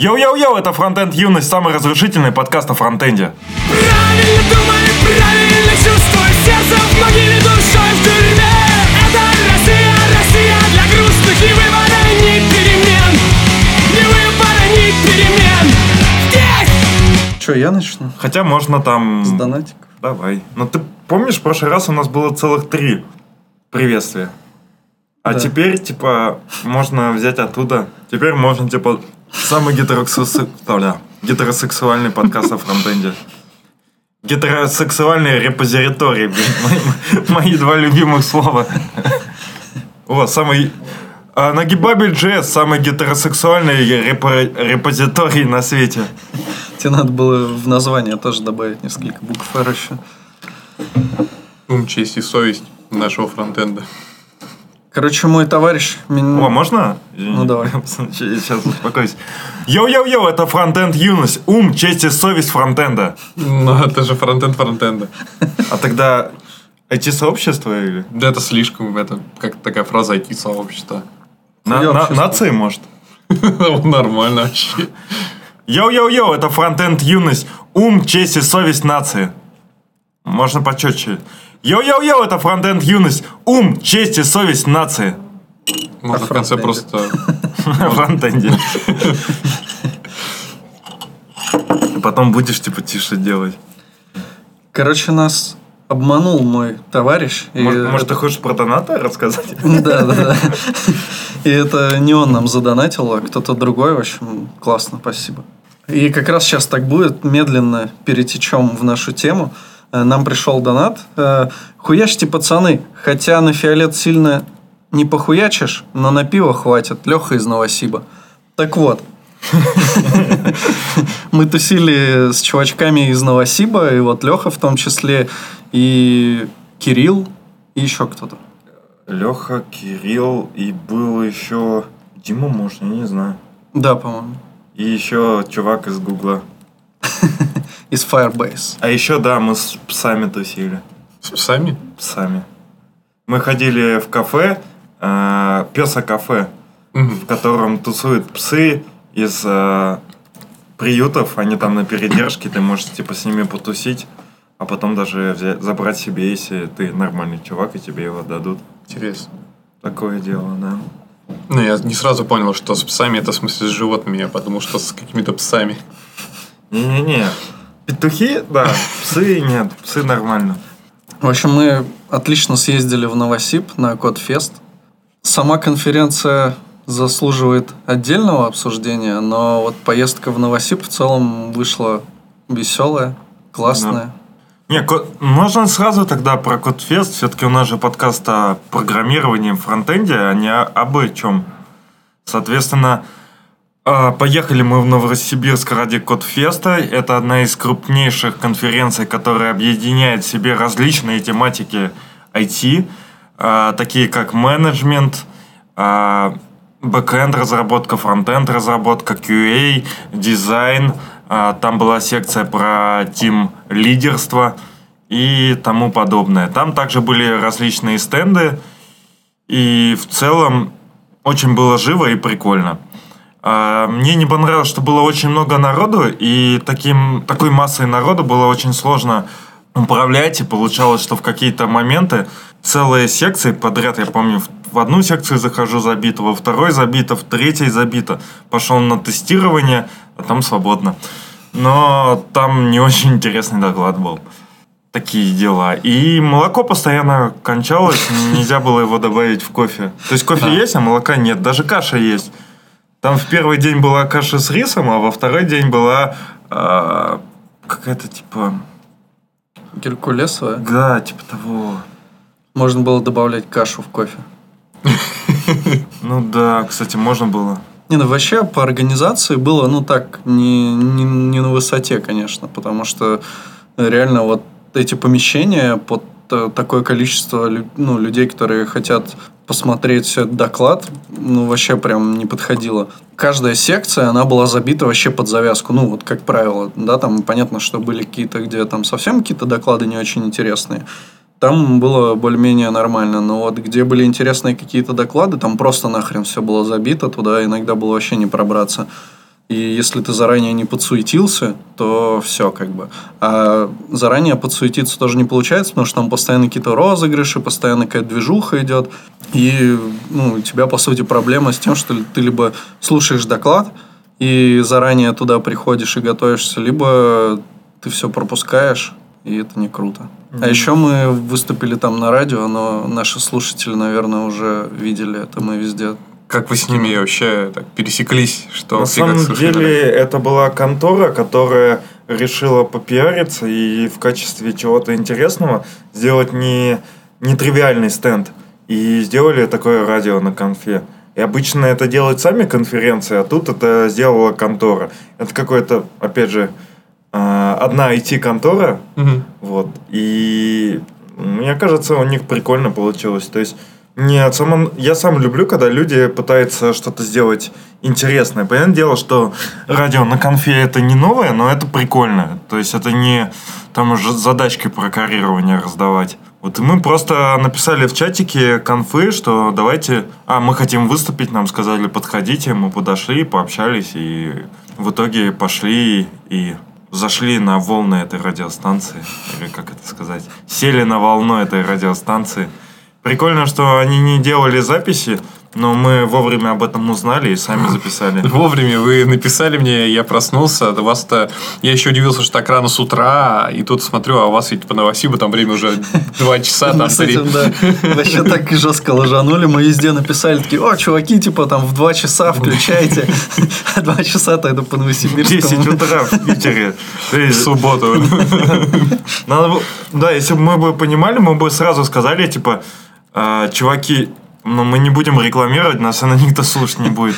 Йоу-йоу-йоу, это Фронтенд Юность, самый разрушительный подкаст о фронтенде. Правильно думай, правильно чувствуй Сердцем в могиле, душой в тюрьме Это Россия, Россия для грустных Ни выбора, ни перемен Ни выбора, ни перемен Здесь! Че, я начну? Хотя можно там... С донатиков? Давай. Но ты помнишь, в прошлый раз у нас было целых три приветствия. А Да. теперь, типа, можно взять оттуда. Теперь можно, типа, самый гетеросексуальный подкаст о фронтенде. Гетеросексуальный репозиторий. блин, мои, мои два любимых слова. О, самый... А, Нагибабель JS самый гетеросексуальный репо- репозиторий на свете. Тебе надо было в название тоже добавить несколько букв R еще. Ум, честь и совесть нашего фронтенда. Короче, мой товарищ... мен- О, можно? Ну, давай. Сейчас успокойся. Йоу-йоу-йоу, это фронтенд юность. Ум, честь и совесть фронтенда. Но это же фронтенд фронтенда. А тогда IT-сообщество или? Да это слишком, это как такая фраза IT-сообщества. На- на- нации, может? Нормально вообще. Йоу-йоу-йоу, это фронтенд юность. Ум, честь и совесть нации. Можно почетче. Йоу-йоу-йоу, это фронтенд юность. Ум, честь и совесть нации. Можно в конце просто... Фронтенде. Потом будешь, типа, тише делать. Короче, нас обманул мой товарищ. и Может, может, ты хочешь про донаты рассказать? Да, да, да. И это не он нам задонатил, а кто-то другой. В общем, классно, спасибо. И как раз сейчас так будет, медленно перетечем в нашу тему. Э, Нам пришел донат. Э, Хуячьте, пацаны, хотя на фиолет сильно не похуячишь, но на пиво хватит. Леха из Новосиба. Так вот, мы тусили с чувачками из Новосиба, и вот Леха в том числе, и Кирилл, и еще кто-то. Леха, Кирилл и был еще Дима, может, я не знаю. Да, по-моему. И еще чувак из Гугла. Из Firebase. А еще, да, мы с псами тусили. С псами? Псами. Мы ходили в кафе, э, песо-кафе, в котором тусуют псы из э, приютов. Они там на передержке, ты можешь типа с ними потусить, а потом даже взять- забрать себе, если ты нормальный чувак, и тебе его дадут. Интересно. Такое дело, да. Ну, я не сразу понял, что с псами это в смысле с животными. Я подумал, что с какими-то псами. Не-не-не. Петухи, да. Псы нет. Псы нормально. В общем, мы отлично съездили в Новосиб на Кодфест. Сама конференция заслуживает отдельного обсуждения, но вот поездка в Новосиб в целом вышла веселая, классная. Не, ко- можно сразу тогда про Кодфест. Все-таки у нас же подкаст о программировании в фронтенде, а не об чем. Соответственно, поехали мы в Новосибирск ради Кодфеста. Это одна из крупнейших конференций, которая объединяет в себе различные тематики IT, э, такие как менеджмент, э, бэкэнд разработка, фронтенд разработка, QA, дизайн. А, Там была секция про тим лидерство и тому подобное. Там также были различные стенды, и в целом очень было живо и прикольно. А, Мне не понравилось, что было очень много народу, и таким, такой массой народу было очень сложно управлять, и получалось, что в какие-то моменты целые секции подряд, я помню, в- одну секцию захожу забито, во второй забито, в третьей забито. Пошел на тестирование, а там свободно. Но там не очень интересный доклад был. Такие дела. И молоко постоянно кончалось, нельзя было его добавить в кофе. То есть кофе есть, а молока нет. Даже каша есть. Там в первый день была каша с рисом, а во второй день была а, какая-то типа... Геркулесовая. Да, типа того. Можно было добавлять кашу в кофе. Ну да, кстати, можно было. Не, ну вообще по организации было, ну так, не, не, не на высоте, конечно, потому что реально вот эти помещения под э, такое количество ну, людей, которые хотят посмотреть доклад, ну вообще прям не подходило. Каждая секция, она была забита вообще под завязку, ну вот как правило, да, там понятно, что были какие-то, где там совсем какие-то доклады не очень интересные, там было более-менее нормально. Но вот где были интересные какие-то доклады, там просто нахрен все было забито, туда иногда было вообще не пробраться. И если ты заранее не подсуетился, то все как бы. А заранее подсуетиться тоже не получается, потому что там постоянно какие-то розыгрыши, постоянно какая-то движуха идет. И ну, у тебя, по сути, проблема с тем, что ты либо слушаешь доклад, и заранее туда приходишь и готовишься, либо ты все пропускаешь, и это не круто. А еще мы выступили там на радио, но наши слушатели, наверное, уже видели это. Мы везде Как вы с ними вообще так пересеклись? Что На самом слушали? деле это была контора, которая решила попиариться и в качестве чего-то интересного сделать не нетривиальный стенд. И сделали такое радио на конфе. И обычно это делают сами конференции, а тут это сделала контора. Это какой-то, опять же, а, одна IT-контора, Мгм. вот. И мне кажется, у них прикольно получилось. То есть не от само- я сам люблю, когда люди пытаются что-то сделать интересное. Понятное дело, что радио на конфе это не новое, но это прикольно. То есть это не там уже задачки про карирование раздавать. Вот мы просто написали в чатике конфы, что давайте... А, мы хотим выступить, нам сказали, подходите. Мы подошли, пообщались, и в итоге пошли и зашли на волны этой радиостанции. Или как это сказать? Сели на волну этой радиостанции. Прикольно, что они не делали записи, но мы вовремя об этом узнали и сами записали. Вовремя вы написали мне, я проснулся. У вас-то... Я еще удивился, что так рано с утра. И тут смотрю, а у вас ведь по Новосибу там время уже два часа, там с три. этим, да, вообще так жестко ложанули. Мы везде написали такие, о, чуваки, типа там в 2 часа включайте. А 2 часа тогда по 10 Новосибирскому. утра в Питере. В субботу. надо бы- да, если бы мы бы понимали, мы бы сразу сказали, типа, «А, чуваки, ну мы не будем рекламировать, нас она никто слушать не будет.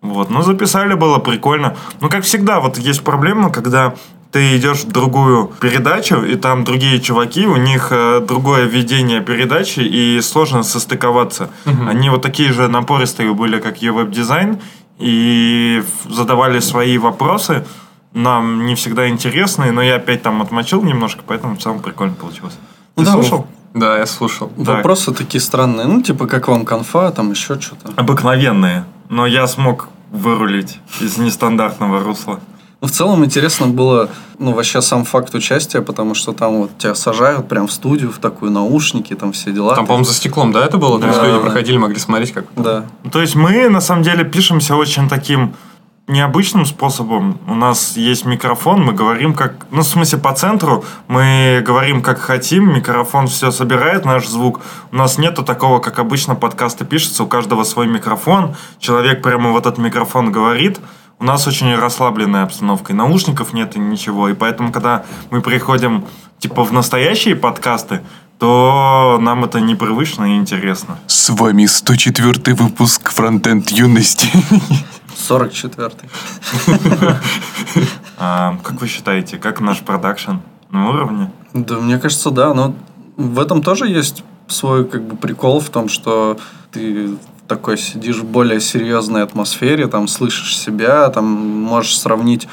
Вот, ну записали, было прикольно. Ну, как всегда, вот есть проблема, когда ты идешь в другую передачу, и там другие чуваки, у них э, другое ведение передачи, и сложно состыковаться. Они вот такие же напористые были, как и веб-дизайн, и задавали свои вопросы, нам не всегда интересные, но я опять там отмочил немножко, поэтому в целом прикольно получилось. Ты Ну да, слушал? Да, я слушал. Так. Вопросы такие странные. Ну, типа, как вам конфа, там еще что-то. Обыкновенные, но я смог вырулить из нестандартного русла. Ну, в целом интересно было, ну, вообще сам факт участия, потому что там вот тебя сажают прям в студию, в такую наушники, там все дела. Там, по-моему, за стеклом, да, это было? То есть Да, люди да. проходили, могли смотреть, как... Да. То есть мы на самом деле пишемся очень таким необычным способом. У нас есть микрофон, мы говорим как... Ну, в смысле, по центру мы говорим как хотим, микрофон все собирает наш звук. У нас нету такого, как обычно подкасты пишутся, у каждого свой микрофон, человек прямо в этот микрофон говорит. У нас очень расслабленная обстановка, и наушников нет, и ничего. И поэтому, когда мы приходим, типа, в настоящие подкасты, то нам это непривычно и интересно. С вами 104 выпуск «Фронтенд юности». 44-й. А, как вы считаете, как наш продакшн на уровне? Да, мне кажется, да. Но в этом тоже есть свой как бы прикол в том, что ты такой сидишь в более серьезной атмосфере, там слышишь себя, там можешь сравнить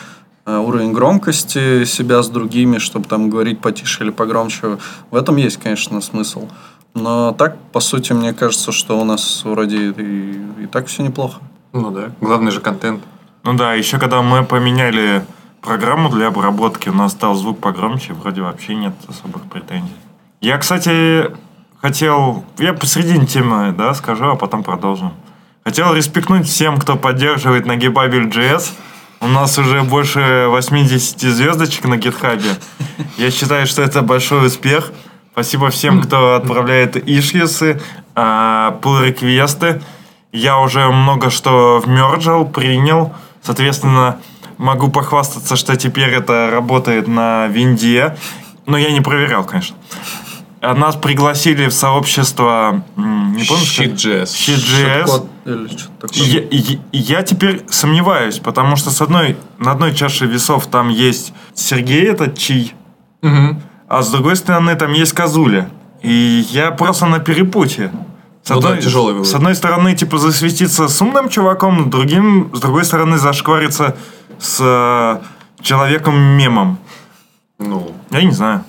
э, уровень громкости себя с другими, чтобы там говорить потише или погромче. В этом есть, конечно, смысл. Но так, по сути, мне кажется, что у нас вроде и, и так все неплохо. Ну да, главный же контент. Ну да, еще когда мы поменяли программу для обработки, у нас стал звук погромче, вроде вообще нет особых претензий. Я, кстати, хотел... Я посередине темы, да, скажу, а потом продолжим. Хотел респектнуть всем, кто поддерживает Nagibabel.js. У нас уже больше 80 звездочек на гитхабе. Я считаю, что это большой успех. Спасибо всем, кто отправляет ишьесы, pull-реквесты. Я уже много что вмерджил, принял. Соответственно, могу похвастаться, что теперь это работает на винде. Но я не проверял, конечно. А Нас пригласили в сообщество... Не помню, что- Shit.js. Shit.js. Код или что-то такое. Я, я- я теперь сомневаюсь, потому что с одной, на одной чаше весов там есть Сергей, это чий, Мгм. а с другой стороны там есть Козуля. И я просто на перепутье. С Ну да, одной, тяжелый выбор. С одной стороны, типа, засветиться с умным чуваком, другим, с другой стороны, зашквариться с э, человеком-мемом. Ну, Я не знаю,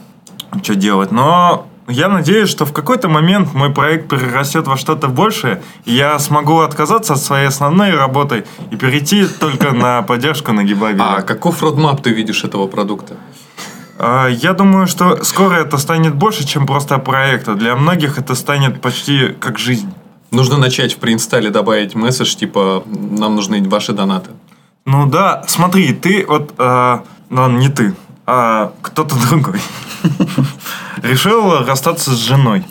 что делать. Но я надеюсь, что в какой-то момент мой проект перерастет во что-то большее, и я смогу отказаться от своей основной работы и перейти только на поддержку на Гибабеле. А каков родмап ты видишь этого продукта? А, Я думаю, что скоро это станет больше, чем просто проект. а Для многих это станет почти как жизнь. Нужно начать в преинсталле добавить месседж, типа, нам нужны ваши донаты. Ну да, смотри, ты вот, а, ну не ты, а кто-то другой, решил расстаться с женой.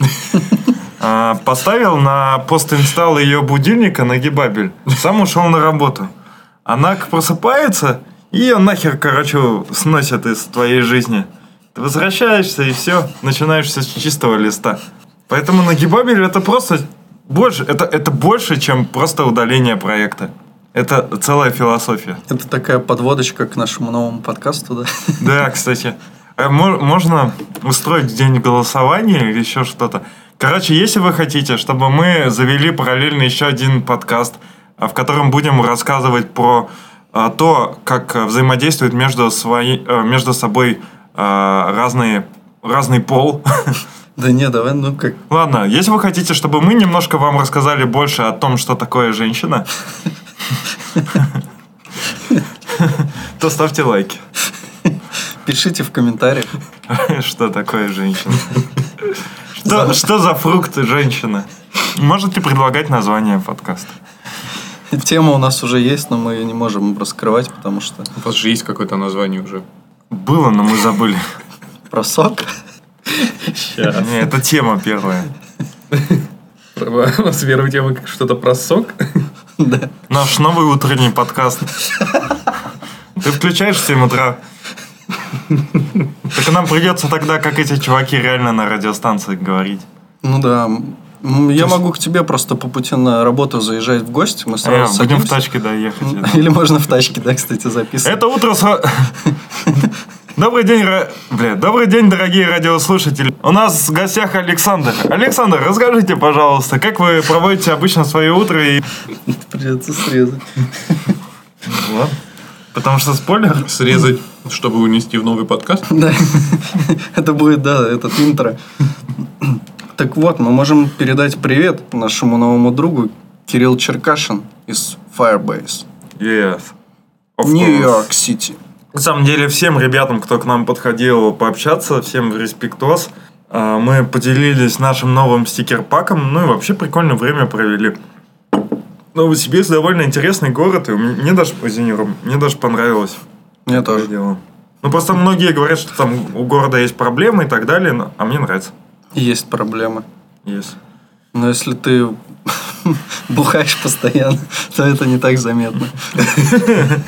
А, Поставил на постинсталл ее будильника на гибабель. Сам ушел на работу. Она просыпается, ее нахер, короче, сносят из твоей жизни. Ты возвращаешься, и все, начинаешь все с чистого листа. Поэтому на гибабель это просто больше, это, это больше, чем просто удаление проекта. Это целая философия. Это такая подводочка к нашему новому подкасту, да? Да, кстати. А мо- Можно устроить день голосования или еще что-то. Короче, если вы хотите, чтобы мы завели параллельно еще один подкаст, а, в котором будем рассказывать про то, как а, взаимодействуют между, свои, а, между собой а, разные, разный пол. Да не, давай, ну как... Ладно, если вы хотите, чтобы мы немножко вам рассказали больше о том, что такое женщина, то ставьте лайки. Пишите в комментариях. Что такое женщина? Что, что за фрукты женщина? Можете предлагать название подкаста. Тема у нас уже есть, но мы ее не можем раскрывать, потому что У вас же есть какое-то название уже. Было, но мы забыли. про сок. Не, это тема первая. У вас первая тема что-то про сок? Да. Наш новый утренний подкаст. Ты включаешь в 7 утра. Так нам придется тогда, как эти чуваки, реально на радиостанции говорить. Ну да. Я могу к тебе просто по пути на работу заезжать в гости, мы А, сразу будем в садимся. тачке доехать. Или можно в тачке, да, кстати, записывать. Это утро. Добрый день, ра- бля, добрый день, дорогие радиослушатели. У нас в гостях Александр. Александр, расскажите, пожалуйста, как вы проводите обычно свое утро и... Придется срезать. Вот. Потому что спойлер. Срезать, чтобы унести в новый подкаст? Да. Это будет, да, этот интро. Так вот, мы можем передать привет нашему новому другу Кирилл Черкашин из Firebase. Yes. Of course. Нью-Йорк-Сити. На самом деле, всем ребятам, кто к нам подходил пообщаться, всем респектос. А, Мы поделились нашим новым стикер-паком, ну и вообще прикольное время провели. Новосибирск довольно интересный город, и мне даже, извини, Ром, мне даже понравилось. Мне тоже. дело. Ну, просто многие говорят, что там у города есть проблемы и так далее, а мне нравится. Есть проблемы. Есть. Но если ты бухаешь постоянно, то это не так заметно.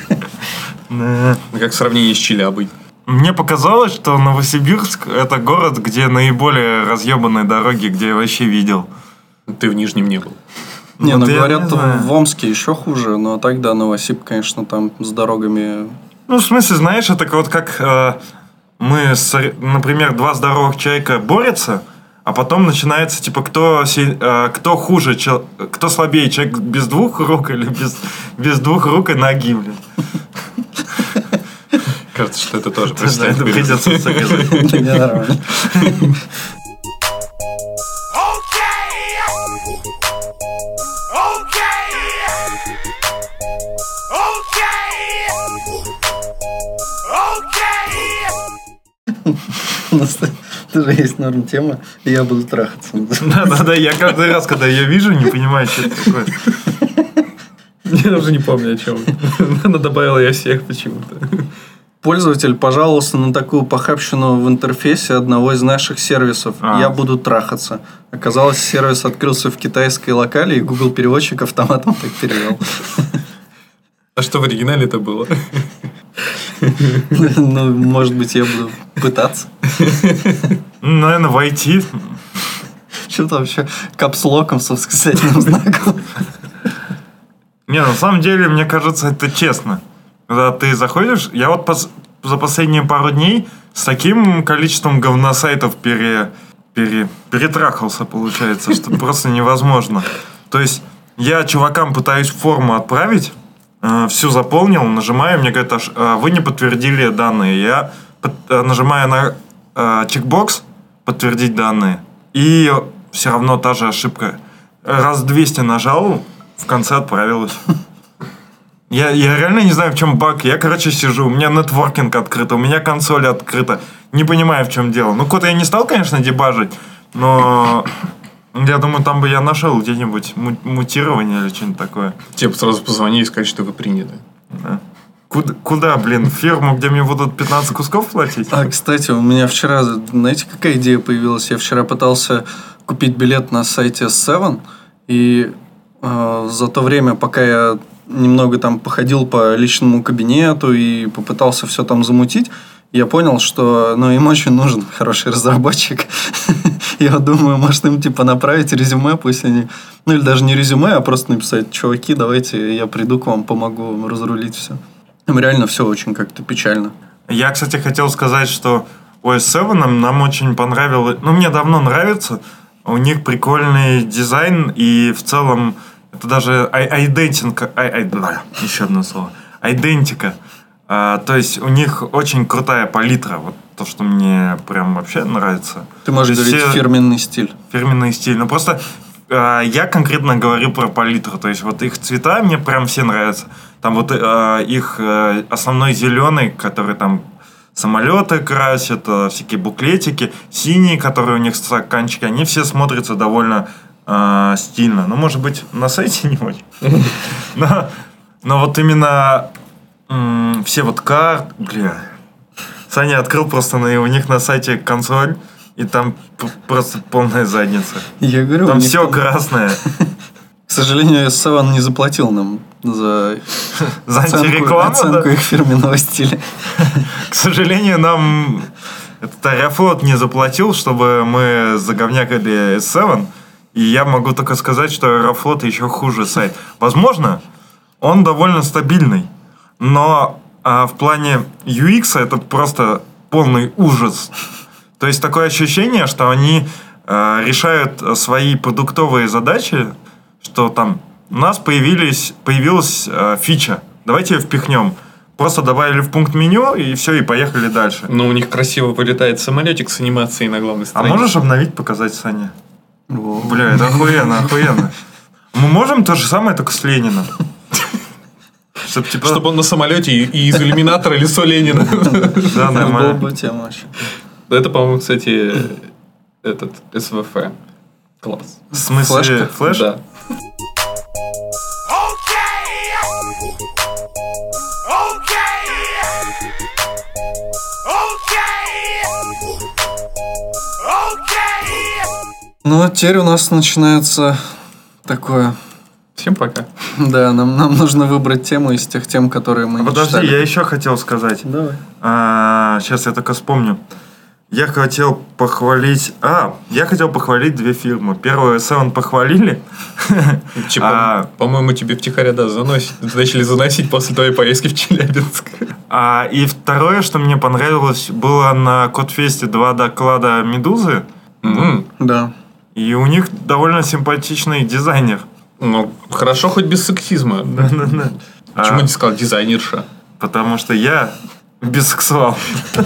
Да. Как в сравнении с Челябой. Мне показалось, что Новосибирск это город, где наиболее разъебанные дороги, где я вообще видел. Ты в Нижнем не был. Не, ну говорят, в Омске еще хуже, но так да, Новосиб, конечно, там с дорогами... Ну, в смысле, знаешь, это вот как э, мы, с- например, два здоровых человека борются, а потом начинается, типа, кто, э, кто хуже, чел- кто слабее, человек без двух рук или без, без двух рук и ноги, блин. Кажется, что это тоже Да, представить это придется срезать. Нормально. Нас тоже есть норм тема, и я буду трахаться. Да-да-да, я каждый раз, когда ее вижу, не понимаю, что это такое. Я даже не помню о чем. Она добавила я всех почему-то. Пользователь пожаловался на такую похабщину в интерфейсе одного из наших сервисов. А. Я буду трахаться. Оказалось, сервис открылся в китайской локале, и Google переводчик автоматом так перевел. А что в оригинале это было? Ну, может быть, я буду пытаться. Ну, Наверное, войти. Что-то вообще капслоком с восклицательным знаком. Не, на самом деле, мне кажется, это честно. Когда ты заходишь, я вот пос- за последние пару дней с таким количеством говносайтов пере, пере, перетрахался, получается, что просто невозможно. То есть, я чувакам пытаюсь форму отправить, э, всю заполнил, нажимаю, мне говорят, «Аж, э, вы не подтвердили данные. Я э, нажимаю на э, чекбокс, подтвердить данные. И все равно та же ошибка. Раз 200 нажал, в конце отправилось. Я, я реально не знаю, в чем баг. Я, короче, сижу, у меня нетворкинг открыт, у меня консоль открыта. Не понимаю, в чем дело. Ну, код я не стал, конечно, дебажить, но я думаю, там бы я нашел где-нибудь му- мутирование или что-нибудь такое. Тебе сразу позвони и сказать, что вы приняты. Да. Куда, куда, блин, в фирму, где мне будут 15 кусков платить? А, кстати, у меня вчера, знаете, какая идея появилась? Я вчера пытался купить билет на сайте Seven, и э, за то время, пока я немного там походил по личному кабинету и попытался все там замутить, я понял, что ну, им очень нужен хороший разработчик. Я думаю, может им типа направить резюме, пусть они... Ну или даже не резюме, а просто написать, чуваки, давайте я приду к вам, помогу разрулить все. Там реально все очень как-то печально. Я, кстати, хотел сказать, что OS 7 нам, очень понравилось. Ну, мне давно нравится. У них прикольный дизайн, и в целом это даже ай- айдентика. ай- ай- да, еще одно слово. Айдентика. А, то есть у них очень крутая палитра. Вот то, что мне прям вообще нравится. Ты можешь говорить все- фирменный стиль. фирменный стиль. Ну просто э, я конкретно говорю про палитру. То есть вот их цвета мне прям все нравятся. Там вот э, их э, основной зеленый, который там самолеты красят, э, всякие буклетики, синие, которые у них стаканчики, они все смотрятся довольно э, стильно. Ну, может быть, на сайте не очень. Но, но вот именно все вот карт, бля. Саня открыл просто на, у них на сайте консоль, и там просто полная задница. Я говорю, Там все красное. К сожалению, Саван не заплатил нам за За оценку, антирекламу, оценку да? их фирменного стиля. К сожалению, нам этот Аэрофлот не заплатил, чтобы мы заговнякали S7. И я могу только сказать, что Аэрофлот еще хуже сайт. Возможно, он довольно стабильный. Но а, в плане UX это просто полный ужас. То есть такое ощущение, что они а, решают свои продуктовые задачи, что там у нас появились, появилась а, фича. Давайте ее впихнем. Просто добавили в пункт меню, и все, и поехали дальше. Ну, у них красиво вылетает самолетик с анимацией на главной А странице. можешь обновить, показать, Саня? Бля, это охуенно, охуенно. Мы можем то же самое, только с Лениным. Чтоб, типа, Чтобы он на самолете и, и из иллюминатора лицо Ленина. Да, нормально. бы тема вообще. Это, по-моему, кстати, этот СВФ. Класс. В смысле, Флешка? флеш? Да. Ну, а теперь у нас начинается такое... Всем пока. Да, нам, нам нужно выбрать тему из тех тем, которые мы А не Подожди, читали. я еще хотел сказать. Давай. сейчас я только вспомню. Я хотел похвалить... А, я хотел похвалить две фирмы. Первую S7 похвалили. Типа, А- по-моему, тебе втихаря, да, заносить, начали заносить после твоей поездки в Челябинск. А, и второе, что мне понравилось, было на Кодфесте два доклада Медузы. М. Да. И у них довольно симпатичный дизайнер. Ну, хорошо хоть без сексизма. Да-да-да. Почему А, не сказал дизайнерша? Потому что я бисексуал.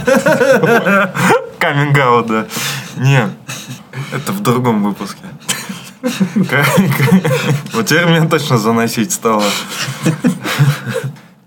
Каминг аут, да. Не, это в другом выпуске. Вот теперь меня точно заносить стало.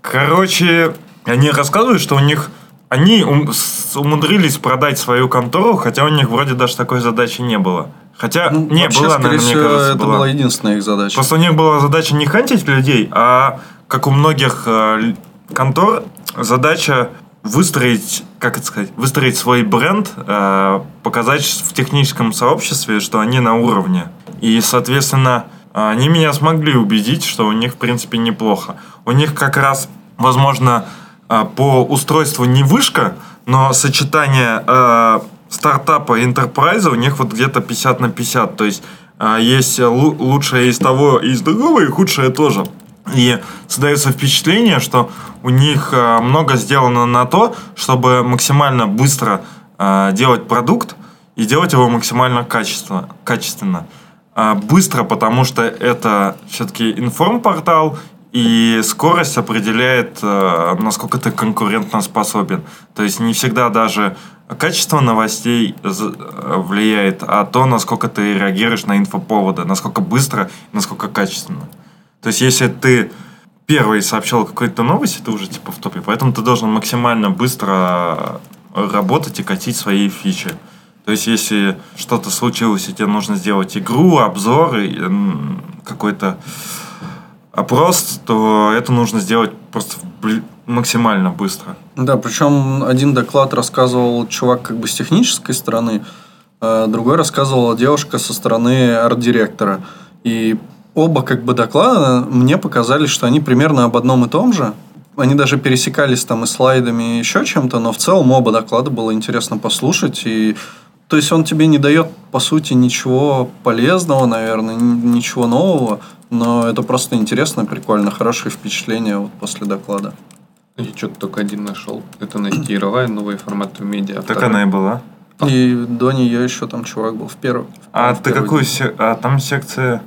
Короче, они рассказывают, что у них... Они умудрились продать свою контору, хотя у них вроде даже такой задачи не было. Хотя, Ну, не, вообще, была, скорее наверное, мне всего, кажется, это была. была единственная их задача. Просто у них была задача не хантить людей, а как у многих э, контор, задача выстроить, как это сказать, выстроить свой бренд, э, показать в техническом сообществе, что они на уровне. И, соответственно, они меня смогли убедить, что у них, в принципе, неплохо. У них как раз, возможно, э, по устройству не вышка, но сочетание э, стартапа интерпрайза у них вот где-то 50 на 50. То есть а, есть лу- лучшее из того и из другого, и худшее тоже. И создается впечатление, что у них а, много сделано на то, чтобы максимально быстро а, делать продукт и делать его максимально качественно. качественно. А, Быстро, потому что это все-таки информпортал, и скорость определяет, э, насколько ты конкурентно способен. То есть не всегда даже качество новостей э, влияет, а то, насколько ты реагируешь на инфоповоды, насколько быстро, насколько качественно. То есть если ты первый сообщал какую-то новость, ты уже типа в топе. Поэтому ты должен максимально быстро работать и катить свои фичи. То есть, если что-то случилось, и тебе нужно сделать игру, обзор, какой-то опрос, то это нужно сделать просто максимально быстро. Да, причем один доклад рассказывал чувак как бы с технической стороны, а другой рассказывала девушка со стороны арт-директора. И оба как бы доклада мне показались, что они примерно об одном и том же. Они даже пересекались там и слайдами, и еще чем-то, но в целом оба доклада было интересно послушать. И то есть он тебе не дает, по сути, ничего полезного, наверное, ничего нового, но это просто интересно, прикольно, хорошее впечатление вот после доклада. Я что-то только один нашел. Это Настя Яровая, новые форматы в медиа. Так Второй. она и была. И до нее еще там чувак был в первом. А в ты какую день. се- А, там секция...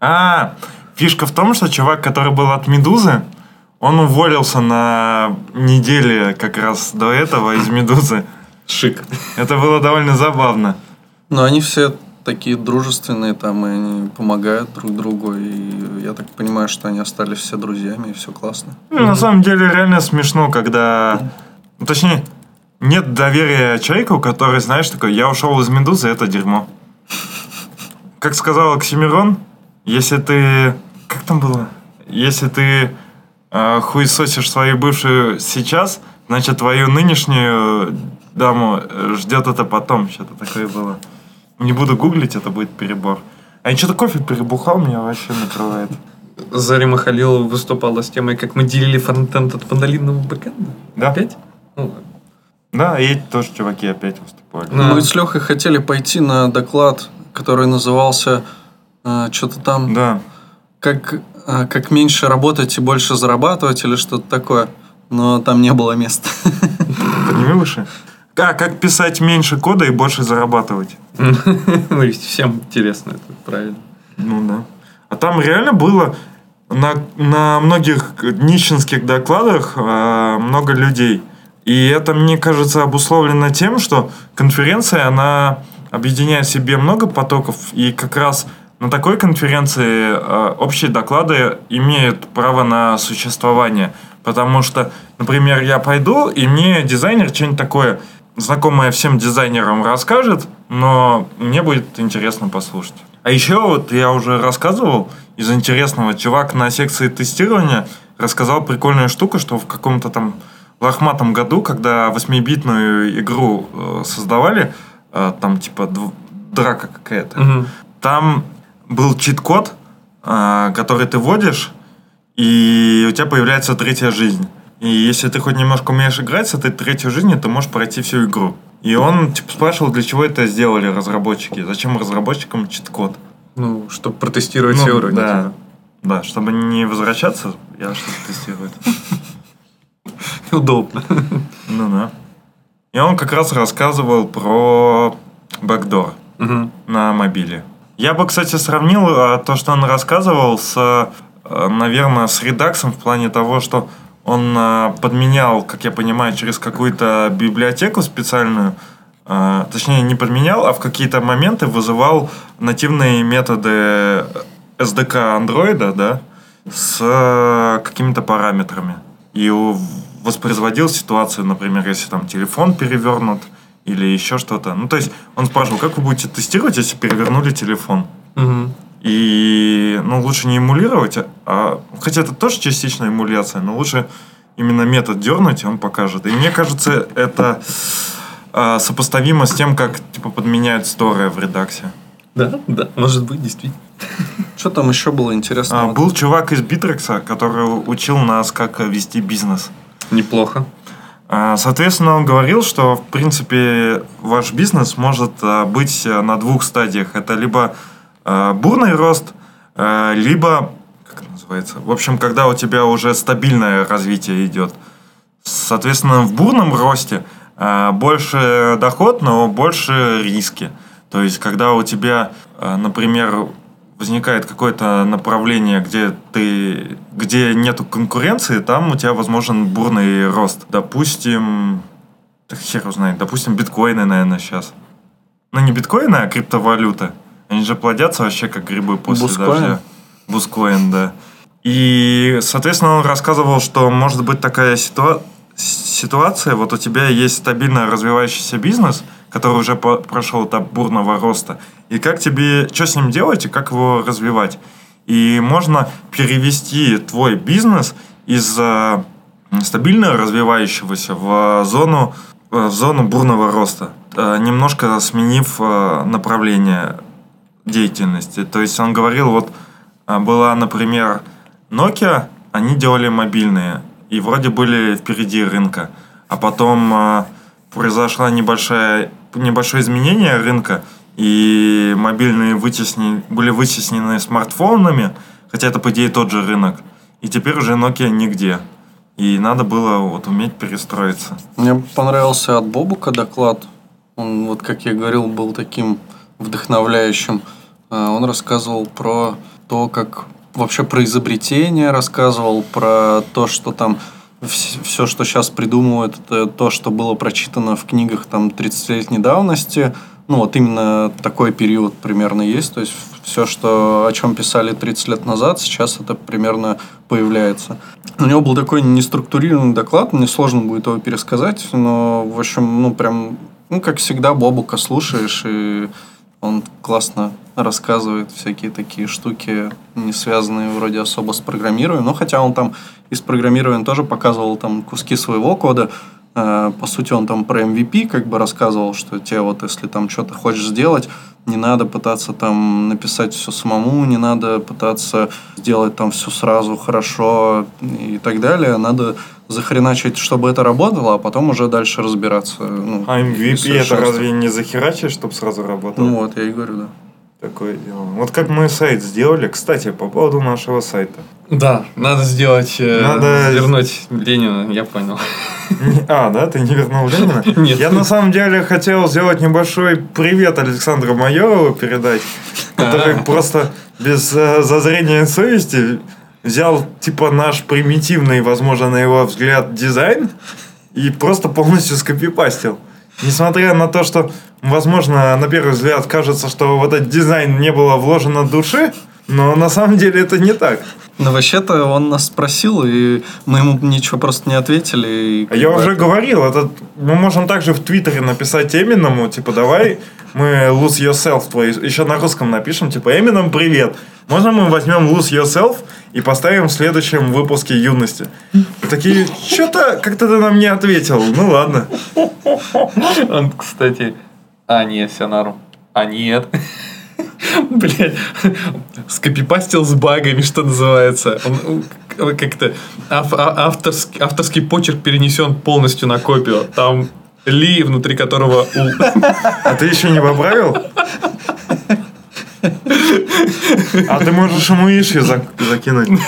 А, фишка в том, что чувак, который был от «Медузы», он уволился на неделе как раз до этого из «Медузы». Шик. Это было довольно забавно. Но они все такие дружественные там, и они помогают друг другу. И я так понимаю, что они остались все друзьями, и все классно. Ну, На самом деле реально смешно, когда... ну, Точнее, нет доверия человеку, который, знаешь, такой, я ушел из «Медузы», это дерьмо. Как сказал Оксимирон, если ты... Как там было? Если ты э, хуесосишь свою бывшую сейчас, значит, твою нынешнюю даму ждет это потом. Что-то такое было. Не буду гуглить, это будет перебор. А я что-то кофе перебухал, меня вообще накрывает. Зарима Халилова выступала с темой, как мы делили фронтенд от монолитного бэкэнда. Да. Опять? Ну, ладно. Да, и эти тоже чуваки опять выступали. Да. Мы с Лехой хотели пойти на доклад, который назывался что-то там, Да. как, э, как меньше работать и больше зарабатывать или что-то такое. Но там не было места. Подними выше. А, как писать меньше кода и больше зарабатывать? Ну, всем интересно, это правильно. Ну да. А там реально было на, на многих нищенских докладах э, много людей. И это, мне кажется, обусловлено тем, что конференция, она объединяет в себе много потоков, и как раз на такой конференции э, общие доклады имеют право на существование. Потому что, например, я пойду, и мне дизайнер что-нибудь такое знакомое всем дизайнерам расскажет, но мне будет интересно послушать. А еще вот я уже рассказывал из интересного, чувак на секции тестирования рассказал прикольную штуку, что в каком-то там лохматом году, когда 8-битную игру э, создавали, э, там типа драка какая-то, Мгм. там был чит-код, э, который ты вводишь, и у тебя появляется третья жизнь. И если ты хоть немножко умеешь играть с этой третьей жизнью, ты можешь пройти всю игру. И он типа спрашивал, для чего это сделали разработчики, зачем разработчикам чит-код. Ну, чтобы протестировать Ну, все уровни. да. типа. Да, чтобы не возвращаться, я что-то тестирую. Удобно. Ну да. И он как раз рассказывал про бэкдор на мобиле. Я бы, кстати, сравнил а, то, что он рассказывал, с, наверное, с редаксом в плане того, что он а, подменял, как я понимаю, через какую-то библиотеку специальную, а, точнее, не подменял, а в какие-то моменты вызывал нативные методы SDK андроида, да, с а, какими-то параметрами. И воспроизводил ситуацию, например, если там телефон перевернут или еще что-то. Ну, то есть он спрашивал, как вы будете тестировать, если перевернули телефон? Мгм. И, ну, лучше не эмулировать, а- а... Хотя это тоже частично эмуляция, но лучше именно метод дернуть, и он покажет. И мне кажется, это а, сопоставимо с тем, как, типа, подменяют сторы в редаксе. Да, да, может быть, действительно. Что там еще было А, интересного? был чувак из Битрекса, который учил нас, как э, вести бизнес. Неплохо. А, Соответственно, он говорил, что, в принципе, ваш бизнес может а, быть а, на двух стадиях. Это либо а, бурный рост, а, либо, как называется, в общем, когда у тебя уже стабильное развитие идет. Соответственно, в бурном росте а, больше доход, но больше риски. То есть, когда у тебя, например, возникает какое-то направление, где ты, где нету конкуренции, там у тебя возможен бурный рост. Допустим, да хер его знает, допустим, биткоины, наверное, сейчас. Ну, не биткоины, а криптовалюта. Они же плодятся вообще как грибы после Бускоин? дождя. Бускоин, да. И, соответственно, он рассказывал, что может быть такая ситуа- ситуация, вот у тебя есть стабильно развивающийся бизнес, который уже по- прошел этап бурного роста, и как тебе, что с ним делать и как его развивать. И можно перевести твой бизнес из э, стабильно развивающегося в зону, э, в зону бурного роста, э, немножко сменив направление деятельности. То есть он говорил, вот а, была, например, Nokia, они делали мобильные и вроде были впереди рынка. А потом а, произошло небольшое, небольшое изменение рынка, и мобильные вытесни, были вытеснены смартфонами, хотя это, по идее, тот же рынок. И теперь уже Nokia нигде. И надо было вот уметь перестроиться. Мне понравился от Бобука доклад. Он, вот как я говорил, был таким вдохновляющим. А, Он рассказывал про то, как вообще про изобретение рассказывал, про то, что там все, что сейчас придумывают, это то, что было прочитано в книгах там 30-летней давности. Ну, вот именно такой период примерно есть. То есть все, что, о чем писали 30 лет назад, сейчас это примерно появляется. У него был такой неструктурированный доклад, мне сложно будет его пересказать, но, в общем, ну, прям, ну, как всегда, Бобука слушаешь, и он классно рассказывает всякие такие штуки, не связанные вроде особо с программированием. Ну, хотя он там из программирования тоже показывал там куски своего кода. Э, По сути, он там про MVP как бы рассказывал, что тебе вот если там что-то хочешь сделать, не надо пытаться там написать все самому, не надо пытаться сделать там все сразу хорошо и так далее. Надо захреначить, чтобы это работало, а потом уже дальше разбираться. Ну, А MVP это разве не захерачить, чтобы сразу работало? Ну вот, я и говорю, да. Такое дело. Вот как мы сайт сделали, кстати, по поводу нашего сайта. Да, надо сделать... э, Надо- Вернуть Ленина, я понял. А, да, ты не вернул Ленина? Нет. Я на самом деле хотел сделать небольшой привет Александру Майорову передать, который А. просто без э, зазрения совести взял типа наш примитивный, возможно, на его взгляд, дизайн и просто полностью скопипастил. Несмотря на то, что, возможно, на первый взгляд кажется, что в этот дизайн не было вложено души, но на самом деле это не так. Ну, вообще-то он нас спросил, и мы ему ничего просто не ответили. и А я уже говорил, это мы можем также в Твиттере написать Эминому, типа, давай мы lose yourself твой, еще на русском напишем, типа, Эмином, привет. Можно мы возьмем lose yourself и поставим в следующем выпуске юности? Такие, что-то как-то ты нам не ответил. Ну ладно. Он, кстати... А, нет, все норм. А, нет. Блять, скопипастил с багами, что называется. Он как-то а- авторский, авторский почерк перенесен полностью на копию. Там ли, внутри которого у. А ты еще не поправил? А ты можешь ему ишью зак- закинуть.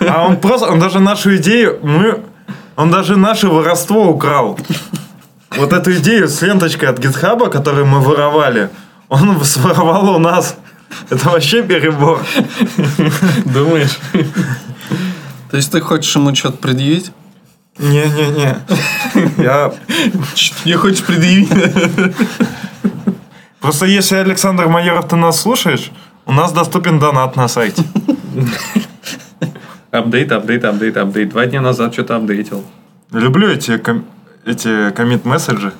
А он просто, он даже нашу идею, мы, он даже наше воровство украл. Вот эту идею с ленточкой от гитхаба, которую мы воровали, он своровал у нас. Это вообще перебор. Думаешь? То есть ты хочешь ему что-то предъявить? Не-не-не. Я... Мне хочешь предъявить? Просто если, Александр Майоров, ты нас слушаешь, у нас доступен донат на сайте. Апдейт, апдейт, апдейт, апдейт. Два дня назад что-то апдейтил. Люблю эти, ком- эти коммит-месседжи.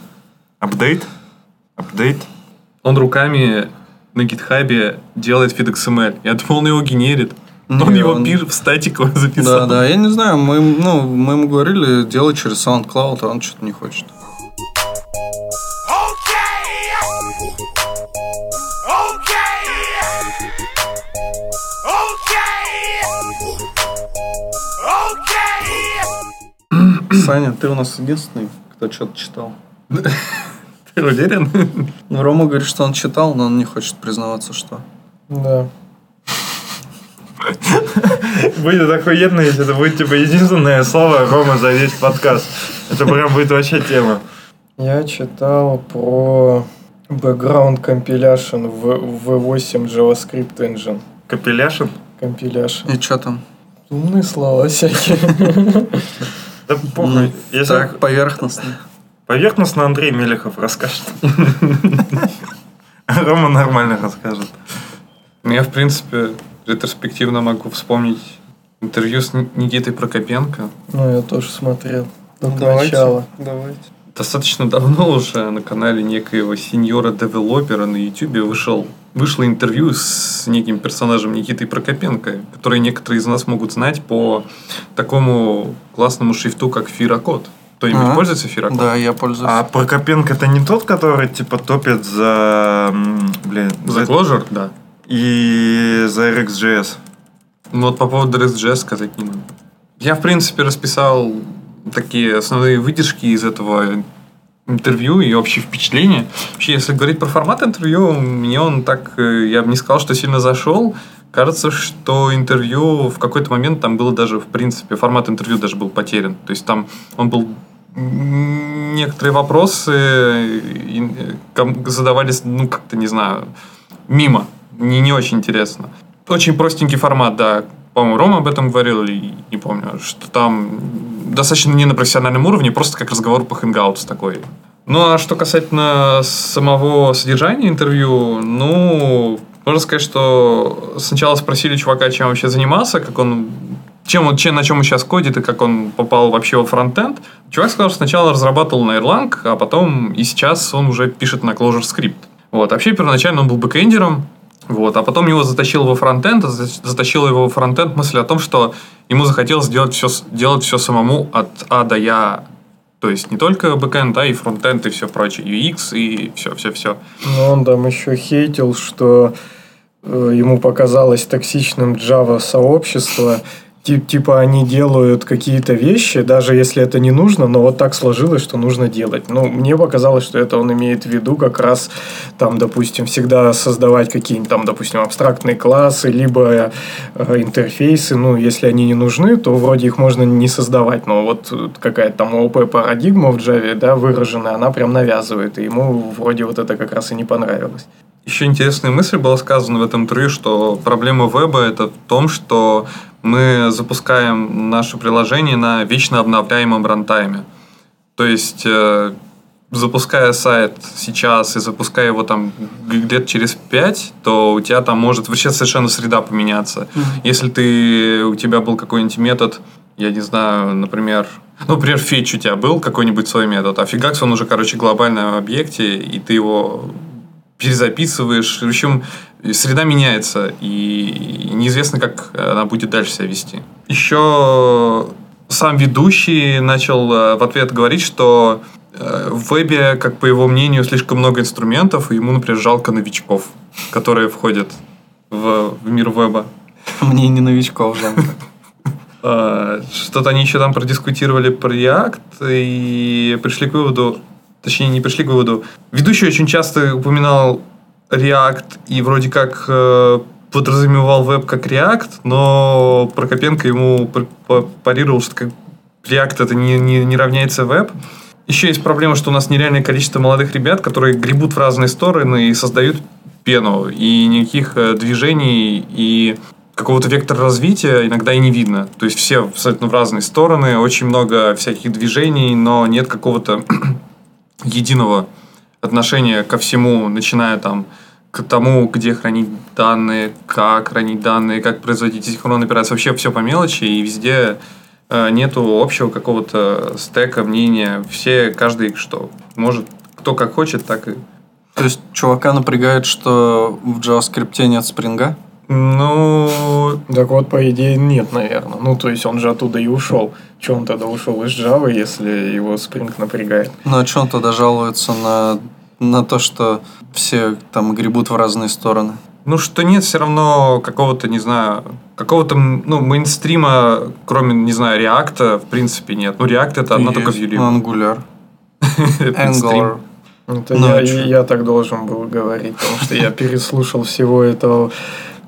Апдейт. Апдейт. Он руками на гитхабе делает FeedXML. Я думал, он его генерит. Не, он его он- пишет в статику Да, записал. да, я не знаю, мы, ну, мы ему говорили делать через SoundCloud, а он что-то не хочет. Саня, ты у нас единственный, кто что-то читал. Ты уверен? Ну, Рома говорит, что он читал, но он не хочет признаваться, что. Да. Будет охуенно, если это будет типа единственное слово Рома за весь подкаст. Это прям будет вообще тема. Я читал про Background compilation в V8 JavaScript Engine. Капеляшин? Compilation. И что там? Умные слова всякие. Да похуй. Если Так, поверхностно. поверхностно Андрей Мелехов расскажет. Рома нормально расскажет. Ну, Я, в принципе, ретроспективно могу вспомнить интервью с Ни- Никитой Прокопенко. Ну, я тоже смотрел. Только Давайте. начало. Давайте. Достаточно давно уже на канале некоего сеньора-девелопера на YouTube вышел, вышло интервью с неким персонажем Никитой Прокопенко, который некоторые из нас могут знать по такому классному шрифту, как Фирокод. Кто-нибудь Ага. пользуется Фирокод? Да, я пользуюсь. А Прокопенко это не тот, который типа топит за... Блин, За Clojure? Да. И за RxJS. Ну вот по поводу RxJS сказать не могу. Я, в принципе, расписал такие основные выдержки из этого интервью и общее впечатление. Вообще, если говорить про формат интервью, мне он так, э, я бы не сказал, что сильно зашел. Кажется, что интервью в какой-то момент там было даже, в принципе, формат интервью даже был потерян. То есть там он был некоторые вопросы э, ком- задавались, ну, как-то, не знаю, мимо. Не, не очень интересно. Очень простенький формат, да. По-моему, Рома об этом говорил, или не помню, что там достаточно не на профессиональном уровне, просто как разговор по Hangouts такой. Ну, а что касательно самого содержания интервью, ну, можно сказать, что сначала спросили чувака, чем вообще занимался, как он чем он, чем, на чем он сейчас кодит и как он попал вообще во фронтенд. Чувак сказал, что сначала разрабатывал на Erlang, а потом и сейчас он уже пишет на Clojure Script. Вот. Вообще, первоначально он был бэкэндером, вот, а потом его затащил во фронтенд, за- затащила его во фронтенд мысль о том, что ему захотелось делать все, делать все самому от А до Я. То есть не только бэкэнд, а и фронтенд, и все прочее, UX, и все-все-все. Но он там еще хейтил, что э, ему показалось токсичным Java сообщество. Ти- Типа они делают какие-то вещи, даже если это не нужно, но вот так сложилось, что нужно делать. Ну, мне показалось, что это он имеет в виду как раз там, допустим, всегда создавать какие-нибудь там, допустим, абстрактные классы, либо э, интерфейсы. Ну, если они не нужны, то вроде их можно не создавать. Но вот какая-то там ООП-парадигма в Java, да, выраженная, она прям навязывает. И ему вроде вот это как раз и не понравилось. Еще интересная мысль была сказана в этом интервью, что проблема веба это в том, что мы запускаем наше приложение на вечно обновляемом рантайме. То есть, э, запуская сайт сейчас и запуская его там где-то через 5, то у тебя там может вообще совершенно среда поменяться. Если ты, у тебя был какой-нибудь метод, я не знаю, например, ну, например, фетч у тебя был какой-нибудь свой метод, а фигакс он уже, короче, глобальный в объекте, и ты его перезаписываешь. В общем, среда меняется, и неизвестно, как она будет дальше себя вести. Еще сам ведущий начал э, в ответ говорить, что э, в вебе, как по его мнению, слишком много инструментов, и ему, например, жалко новичков, которые входят в, в мир веба. Мне не новичков жалко. Э, Что-то они еще там продискутировали про React и пришли к выводу, точнее не пришли к выводу. Ведущий очень часто упоминал React и вроде как э, подразумевал веб как React, но Прокопенко ему пар- па- парировал, что как React это не, не, не равняется веб. Еще есть проблема, что у нас нереальное количество молодых ребят, которые гребут в разные стороны и создают пену. И никаких э, движений и какого-то вектора развития иногда и не видно. То есть все абсолютно в разные стороны, очень много всяких движений, но нет какого-то единого отношения ко всему, начиная там к тому, где хранить данные, как хранить данные, как производить синхронные операции. Вообще все по мелочи, и везде э, нету общего какого-то стека, мнения. Все, каждый что может, кто как хочет, так и... То есть чувака напрягает, что в JavaScript нет спринга? Ну, Так вот, по идее, нет, наверное. Ну, то есть он же оттуда и ушел. Че он тогда ушел из Java, если его Spring напрягает? Ну а что он тогда жалуется на, на то, что все там гребут в разные стороны? Ну, что нет все равно какого-то, не знаю, какого-то, ну, мейнстрима, кроме, не знаю, реакта, в принципе, нет. Ну, реакт это одна только. Vue. Ну, Angular. Это мейнстрим. Angular. Это Ну, я, а я так должен был говорить, потому что я переслушал всего этого.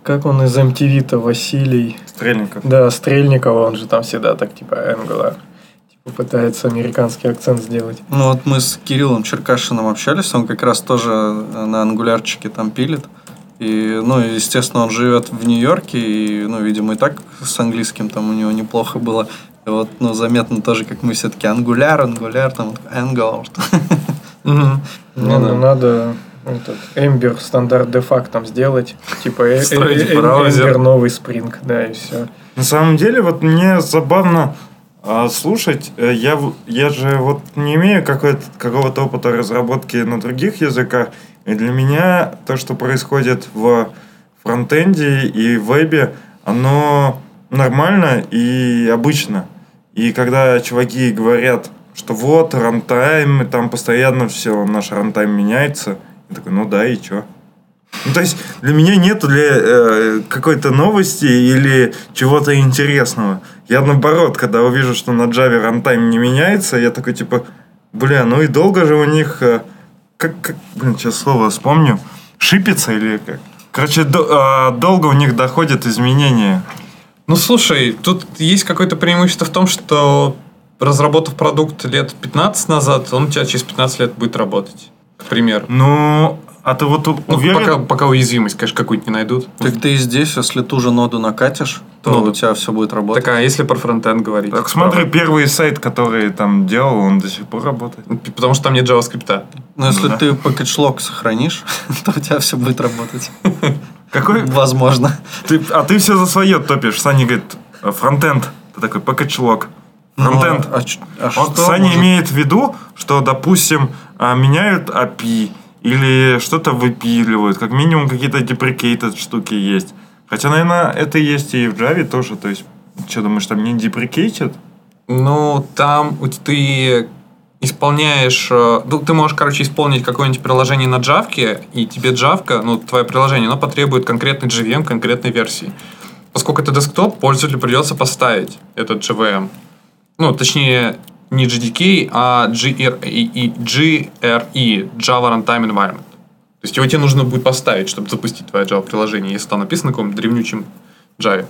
Как он из MTV-то, Василий? Стрельников. Да, Стрельникова, он же там всегда так, типа, Angular. Попытается американский акцент сделать. Ну вот мы с Кириллом Черкашиным общались, он как раз тоже э, на ангулярчике там пилит. И, ну, естественно, он живет в Нью-Йорке, и, ну, видимо, и так с английским там у него неплохо было. И вот, ну, заметно тоже, как мы все-таки ангуляр, ангуляр, там, ангуляр. Ну, ну, надо этот Ember стандарт дефакт там сделать. Типа э- э- э-. Ember новый Spring, да, и все. На самом деле, вот мне забавно а, слушать. Я, я же вот не имею какой-то, какого-то опыта разработки на других языках. И для меня то, что происходит в фронтенде и вебе, оно нормально и обычно. И когда чуваки говорят, что вот, runtime, там постоянно все, наш runtime меняется, я такой, ну да, и чё? Ну, то есть для меня нету для э, какой-то новости или чего-то интересного. Я наоборот, когда увижу, что на Java рантайм не меняется, я такой типа, бля, ну и долго же у них, э, как, как блин, сейчас слово вспомню, шипится или как? Короче, до- э, долго у них доходят изменения. Ну, слушай, тут есть какое-то преимущество в том, что разработав продукт лет 15 назад, он у тебя через 15 лет будет работать. К примеру. Ну, а ты вот у- Ну, уверен? пока, пока уязвимость, конечно, какую-нибудь не найдут. Так ты и здесь, если ту же ноду накатишь, то Ноду. у тебя все будет работать. Так, а если про фронтенд говорить? Так смотри, первый сайт, который там делал, он до сих пор работает. Потому что там нет JavaScript. Но если да. ты пакетшлог сохранишь, то у тебя все будет работать. Какой? Возможно. Ты, а ты все за свое топишь. Саня говорит, «Э, фронтенд. Ты такой, пакетчлог. Фронтенд. Ну, а а Он, Саня может- имеет в виду, что, допустим, а, меняют API или что-то выпиливают. Как минимум какие-то deprecated штуки есть. Хотя, наверное, это есть и в Java тоже. То есть, что думаешь, там не deprecated? Ну, там ты исполняешь... э, Ну, ты можешь, короче, исполнить какое-нибудь приложение на Java, и тебе Java, ну, твое приложение, оно потребует конкретный JVM, конкретной версии. Поскольку это десктоп, пользователю придется поставить этот JVM. Ну, точнее, не JDK, а GRE, и GRE, Java Runtime Environment. То есть его тебе нужно будет поставить, чтобы запустить твое Java-приложение, если там написано на каком-нибудь древнючем Java.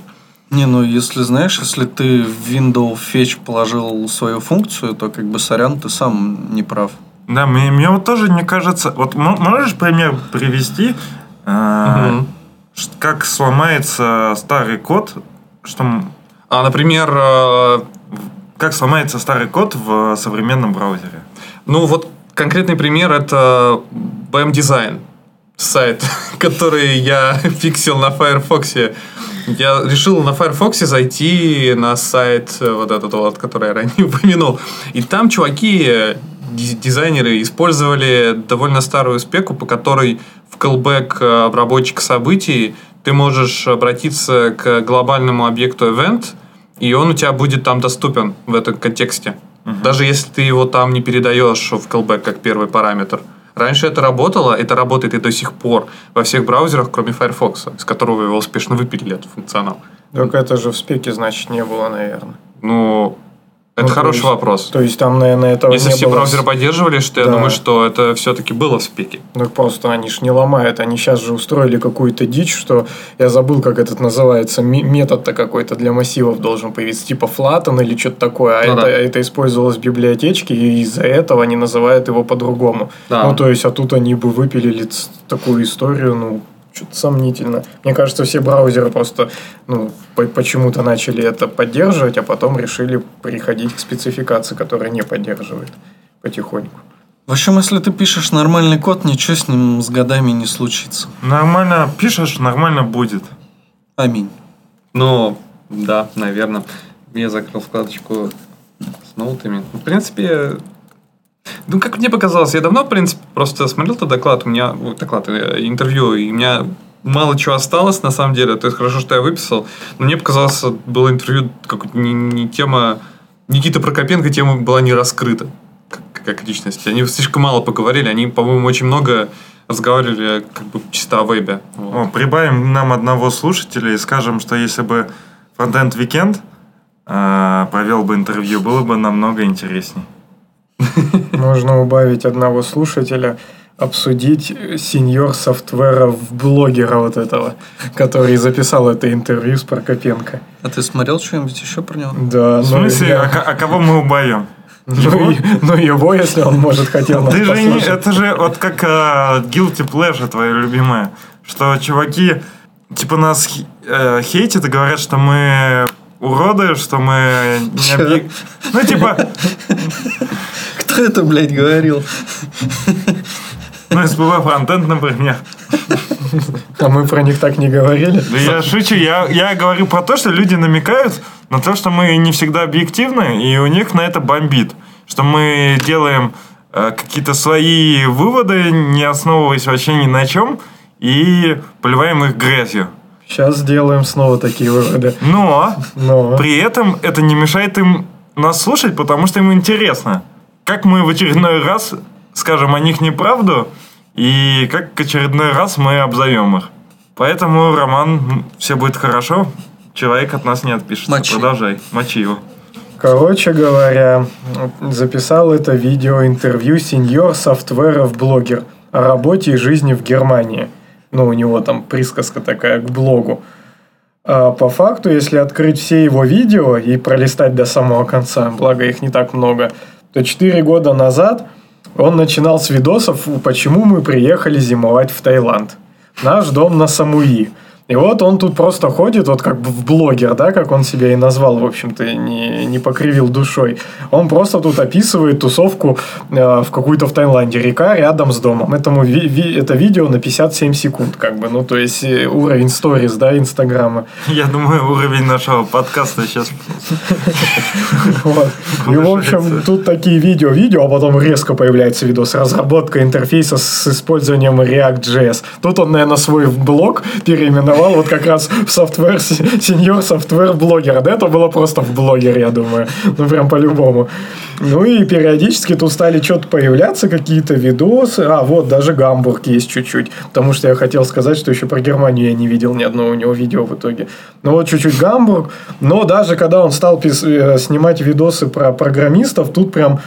Не, ну если знаешь, если ты в Windows Fetch положил свою функцию, то как бы сорян, ты сам не прав. Да, мне, мне вот тоже не кажется... Вот мо- можешь пример привести, а, Мгм. ш- как сломается старый код, что А, например, э, как сломается старый код в современном браузере? Ну, вот конкретный пример это BM Design сайт, который я фиксил на Firefox. Я решил на Firefox зайти на сайт э, вот этот вот, который я ранее упомянул. И там чуваки, э, диз- дизайнеры, использовали довольно старую спеку, по которой в callback э, обработчика событий ты можешь обратиться к глобальному объекту event, и он у тебя будет там доступен в этом контексте. Даже если ты его там не передаешь в callback как первый параметр. Раньше это работало, это работает и до сих пор во всех браузерах, кроме Firefox, из которого его успешно выпилили этот функционал. Только это же в спеке, значит, не было, наверное. Ну, это Ну, хороший есть- вопрос. То есть там, наверное, этого Если не все было. браузеры поддерживали, что я Да. думаю, что это все-таки было в спеке. Ну просто они ж не ломают, они сейчас же устроили какую-то дичь, что я забыл, как этот называется, метод-то какой-то для массивов должен появиться, типа флаттон или что-то такое, а Ну это, да. это использовалось в библиотечке, и из-за этого они называют его по-другому. Да. Ну то есть, а тут они бы выпилили такую историю, ну что-то сомнительно. Мне кажется, все браузеры просто ну, по- почему-то начали это поддерживать, а потом решили приходить к спецификации, которая не поддерживает потихоньку. В общем, если ты пишешь нормальный код, ничего с ним с годами не случится. Нормально пишешь, нормально будет. Аминь. Ну, да, наверное. Я закрыл вкладочку с ноутами. В принципе, ну, как мне показалось, я давно, в принципе, просто смотрел тот доклад, у меня, доклад, э, интервью, и у меня мало чего осталось, на самом деле, то есть хорошо, что я выписал, но мне показалось, было интервью, как не, не тема, Никита Прокопенко тема была не раскрыта, как, как личность. Они слишком мало поговорили, они, по-моему, очень много разговаривали как бы чисто о вебе. Вот. О, прибавим нам одного слушателя и скажем, что если бы Frontend Weekend а, провел бы интервью, было бы намного интересней. Можно убавить одного слушателя. обсудить сеньор софтвера в блогера вот этого, который записал это интервью с Прокопенко. А ты смотрел что-нибудь еще про него? Да, В ну, смысле, я- а, а кого мы убоем? ну, и- ну, его, если он может, хотел нас Ты же не, это же вот как э, guilty pleasure твоя любимая, что чуваки типа нас э, хейтят и говорят, что мы уроды, что мы не объек- Ну типа, Кто это, блядь, говорил? ну СПБ фронтенд, например. А мы про них так не говорили. Да я шучу, я, я говорю про то, что люди намекают на то, что мы не всегда объективны, и у них на это бомбит. Что мы делаем э, какие-то свои выводы, не основываясь вообще ни на чем, и поливаем их грязью. Сейчас сделаем снова такие выводы. Но Но при этом это не мешает им нас слушать, потому что им интересно. Как мы в очередной раз скажем о них неправду, и как очередной раз мы обзовем их. Поэтому, Роман, все будет хорошо. Человек от нас не отпишется. Мочи. Продолжай. Мочи его. Короче говоря, записал это видео интервью сеньор софтверов блогер о работе и жизни в Германии. Ну, у него там присказка такая к блогу. А по факту, если открыть все его видео и пролистать до самого конца, благо их не так много, то 4 года назад он начинал с видосов, почему мы приехали зимовать в Таиланд. Наш дом на Самуи. И вот он тут просто ходит, вот как бы в блогер, да, как он себя и назвал, в общем-то, не, не покривил душой. Он просто тут описывает тусовку э, в какую-то в Таиланде. Река рядом с домом. Этому ви- ви- это видео на 57 секунд, как бы. Ну, то есть, э, уровень сторис, да, Инстаграма. Я думаю, уровень нашего подкаста сейчас... И, в общем, тут такие видео, видео, а потом резко появляется видос. Разработка интерфейса с использованием React.js. Тут он, наверное, свой блог переименовал вот как раз в software, senior software блогера. Да, это было просто в блогер, я думаю. Ну, прям по-любому. Ну, и периодически тут стали что-то появляться, какие-то видосы. А, вот, даже Гамбург есть чуть-чуть. Потому что я хотел сказать, что еще про Германию я не видел ни одного у него видео в итоге. Ну, вот чуть-чуть Гамбург. Но даже когда он стал э, снимать видосы про программистов, тут прям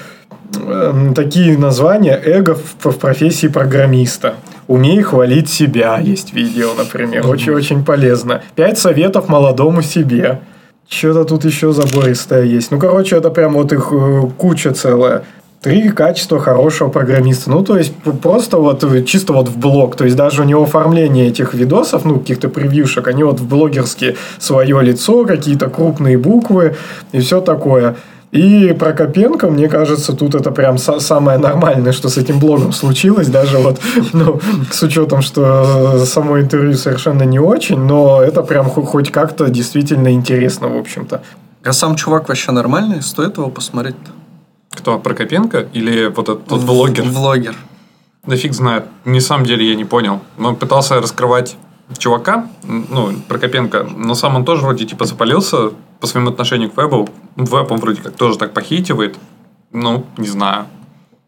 эм, такие названия эго в профессии программиста. Умей хвалить себя, есть видео, например. Очень-очень полезно. Пять советов молодому себе. Что-то тут еще забористое есть. Ну, короче, это прям вот их э, куча целая. Три качества хорошего программиста. Ну, то есть, просто вот э, чисто вот в блог. То есть, даже у него оформление этих видосов, ну, каких-то превьюшек, они вот в блогерские свое лицо, какие-то крупные буквы и все такое. И Прокопенко, мне кажется, тут это прям са- самое нормальное, что с этим блогом случилось. Даже вот, ну, с учетом, что э, само интервью совершенно не очень, но это прям хо- хоть как-то действительно интересно, в общем-то. А сам чувак вообще нормальный? Стоит его посмотреть-то? Кто, Прокопенко или вот этот тот влогер? Влогер. Да фиг знает. На самом деле я не понял. Он пытался раскрывать чувака, ну, Прокопенко, но сам он тоже вроде типа запалился по своему отношению к вебу. Веб он вроде как тоже так похитивает. Ну, не знаю.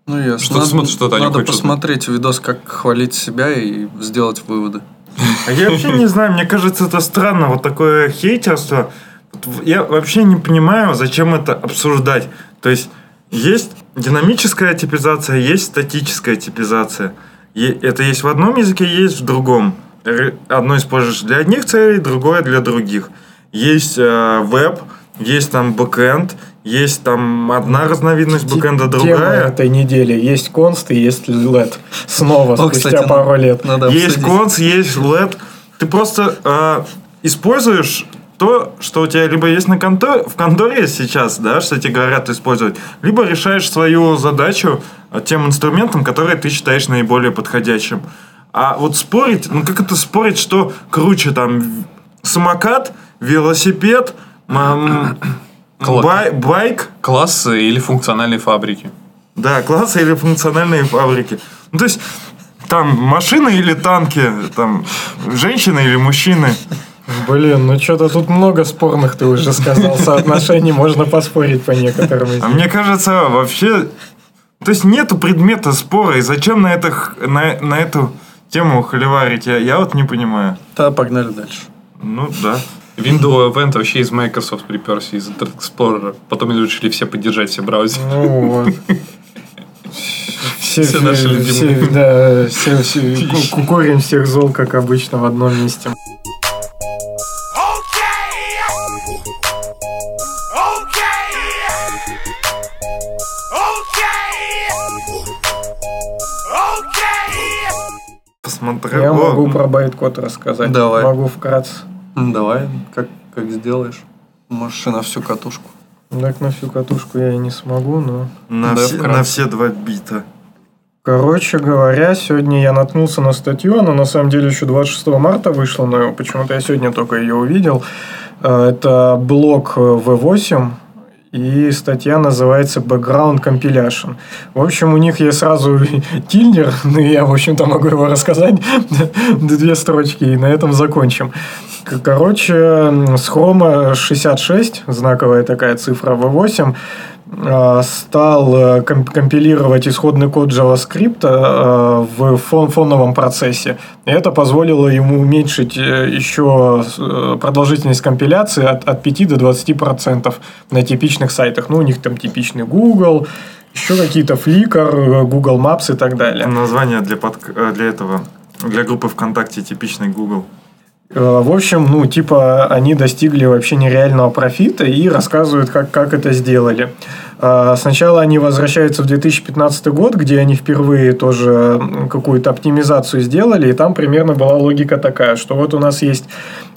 Ну, ясно. Что ты смотришь, что-то Надо посмотреть видос, как хвалить себя и сделать выводы. А я вообще не знаю, мне кажется, это странно, вот такое хейтерство. Я вообще не понимаю, зачем это обсуждать. То есть, есть динамическая типизация, есть статическая типизация. Это есть в одном языке, есть в другом. Одно используешь для одних целей, другое для других. Есть э, веб, есть там бэкэнд, есть там одна разновидность бэкэнда, Тема другая. этой недели. Есть конст и есть LED. Снова, О, спустя кстати, пару лет. Надо Есть обсудить. конс, есть LED. Ты просто э, используешь то, что у тебя либо есть на конторе, в конторе сейчас, да, что тебе говорят использовать, либо решаешь свою задачу э, тем инструментом, который ты считаешь наиболее подходящим. А вот спорить, ну как это спорить, что круче там самокат, велосипед, м, бай- байк, Классы или функциональные фабрики. да, классы или функциональные фабрики. Ну, то есть, там машины или танки, там женщины или мужчины. Блин, ну что-то тут много спорных, ты уже сказал, соотношений. Можно поспорить по некоторым из А них. мне кажется, вообще... То есть, нету предмета спора, и зачем на, это, на, на эту тему холиварить, я, я вот не понимаю. Да, погнали дальше. Ну, да. Windows Event вообще из Microsoft приперся, из Internet Explorer. Потом они решили все поддержать, все браузеры. Ну вот. Все все, наши все- любимые. все, да, все, все ку- курим всех зол, как обычно, в одном месте. Посмотрел. Я могу про байткод рассказать. Давай. Могу вкратце. Давай, как, как сделаешь. Можешь и на всю катушку. Так на всю катушку я и не смогу, но... на, Да, все, вкратце. на все два бита. Короче говоря, сегодня я наткнулся на статью, она на самом деле еще 26 марта вышла, но почему-то я сегодня только ее увидел. Э, Это блог э, V8, и статья называется Background Compilation. В общем, у них есть сразу тильнер, ну я, в общем-то, могу его рассказать, две строчки, и на этом закончим. Короче, с Chrome 66, знаковая такая цифра V8, э, стал э, ком- компилировать исходный код JavaScript э, в фон- фоновом процессе. И это позволило ему уменьшить э, еще э, продолжительность компиляции от, от 5 до 20% на типичных сайтах. Ну, у них там типичный Google, еще какие-то Flickr, э, Google Maps и так далее. Название для, э, для этого. Для группы ВКонтакте типичный Google. Э, В общем, ну, типа, они достигли вообще нереального профита и рассказывают, как, как это сделали. Э, Сначала они возвращаются в 2015 год, где они впервые тоже какую-то оптимизацию сделали, и там примерно была логика такая, что вот у нас есть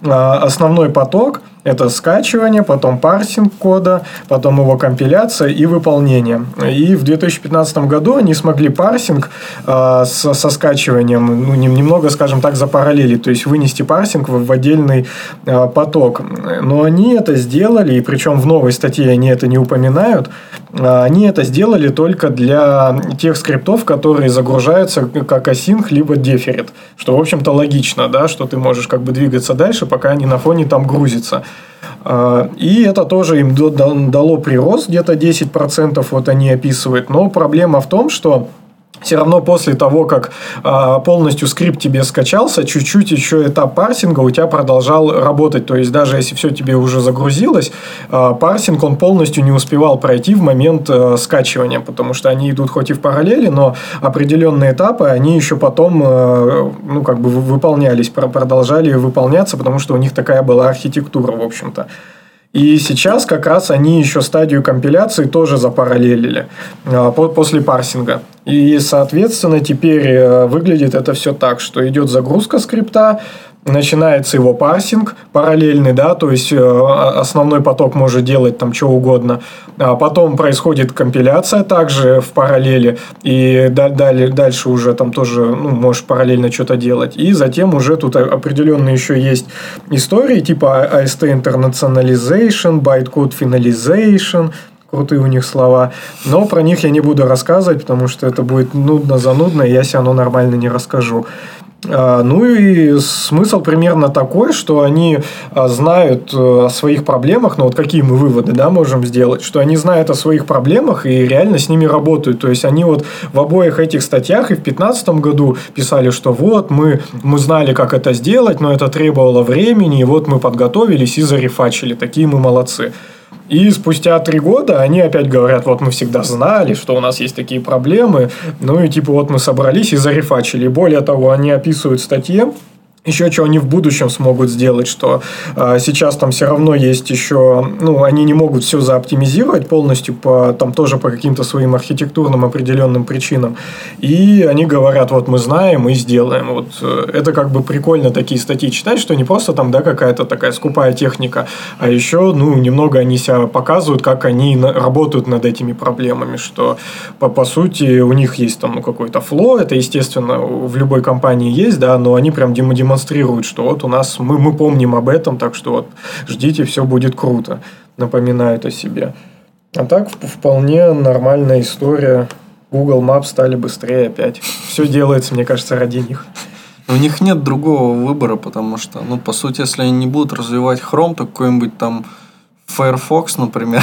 э, основной поток, это скачивание, потом парсинг кода, потом его компиляция и выполнение. И в 2015 году они смогли парсинг э, со, со скачиванием ну, нем- немного, скажем так, запараллелить, то есть вынести парсинг в, в отдельный э, поток. Но они это сделали, и причем в новой статье они это не упоминают, э, они это сделали только для тех скриптов, которые загружаются как async, либо deferred, что, в общем-то, логично, да, что ты можешь как бы двигаться дальше, пока они на фоне там грузятся. А, И это тоже им дало прирост, где-то 10%, вот они описывают. Но проблема в том, что все равно после того, как а, полностью скрипт тебе скачался, чуть-чуть еще этап парсинга у тебя продолжал работать. То есть, даже если все тебе уже загрузилось, а, парсинг он полностью не успевал пройти в момент а, скачивания, потому что они идут хоть и в параллели, но определенные этапы, они еще потом, а, ну, как бы вы- выполнялись, про- продолжали выполняться, потому что у них такая была архитектура, в общем-то. И сейчас как раз они еще стадию компиляции тоже запараллелили а, по- после парсинга. И, соответственно, теперь э, выглядит это все так, что идет загрузка скрипта, начинается его парсинг параллельный, да, то есть э, основной поток может делать там что угодно. А потом происходит компиляция также в параллели, и да- далее, дальше уже там тоже ну, можешь параллельно что-то делать. И затем уже тут определенные еще есть истории, типа AST Internationalization, Bytecode Finalization, крутые у них слова. Но про них я не буду рассказывать, потому что это будет нудно занудно, и я себе оно нормально не расскажу. А, Ну и смысл примерно такой, что они а, знают э, о своих проблемах, но вот какие мы выводы да, можем сделать, что они знают о своих проблемах и реально с ними работают. То есть они вот в обоих этих статьях и в 2015 году писали, что вот мы, мы знали, как это сделать, но это требовало времени, и вот мы подготовились и зарефачили. Такие мы молодцы. И спустя три года они опять говорят, вот мы всегда знали, что у нас есть такие проблемы, ну и типа вот мы собрались и зарефачили. Более того, они описывают в статье, еще что они в будущем смогут сделать, что э, сейчас там все равно есть еще, ну, они не могут все заоптимизировать полностью, по, там тоже по каким-то своим архитектурным определенным причинам. И они говорят, вот мы знаем и сделаем. Вот э, это как бы прикольно такие статьи читать, что не просто там, да, какая-то такая скупая техника, а еще, ну, немного они себя показывают, как они на- работают над этими проблемами, что по, по сути у них есть там ну, какой-то фло, это, естественно, в любой компании есть, да, но они прям дем- демонстрируют, что вот у нас, мы, мы помним об этом, так что вот ждите, все будет круто, напоминают о себе. А так вполне нормальная история. Google Maps стали быстрее опять. Все делается, мне кажется, ради них. У них нет другого выбора, потому что, ну, по сути, если они не будут развивать Chrome, то какой-нибудь там Firefox, например,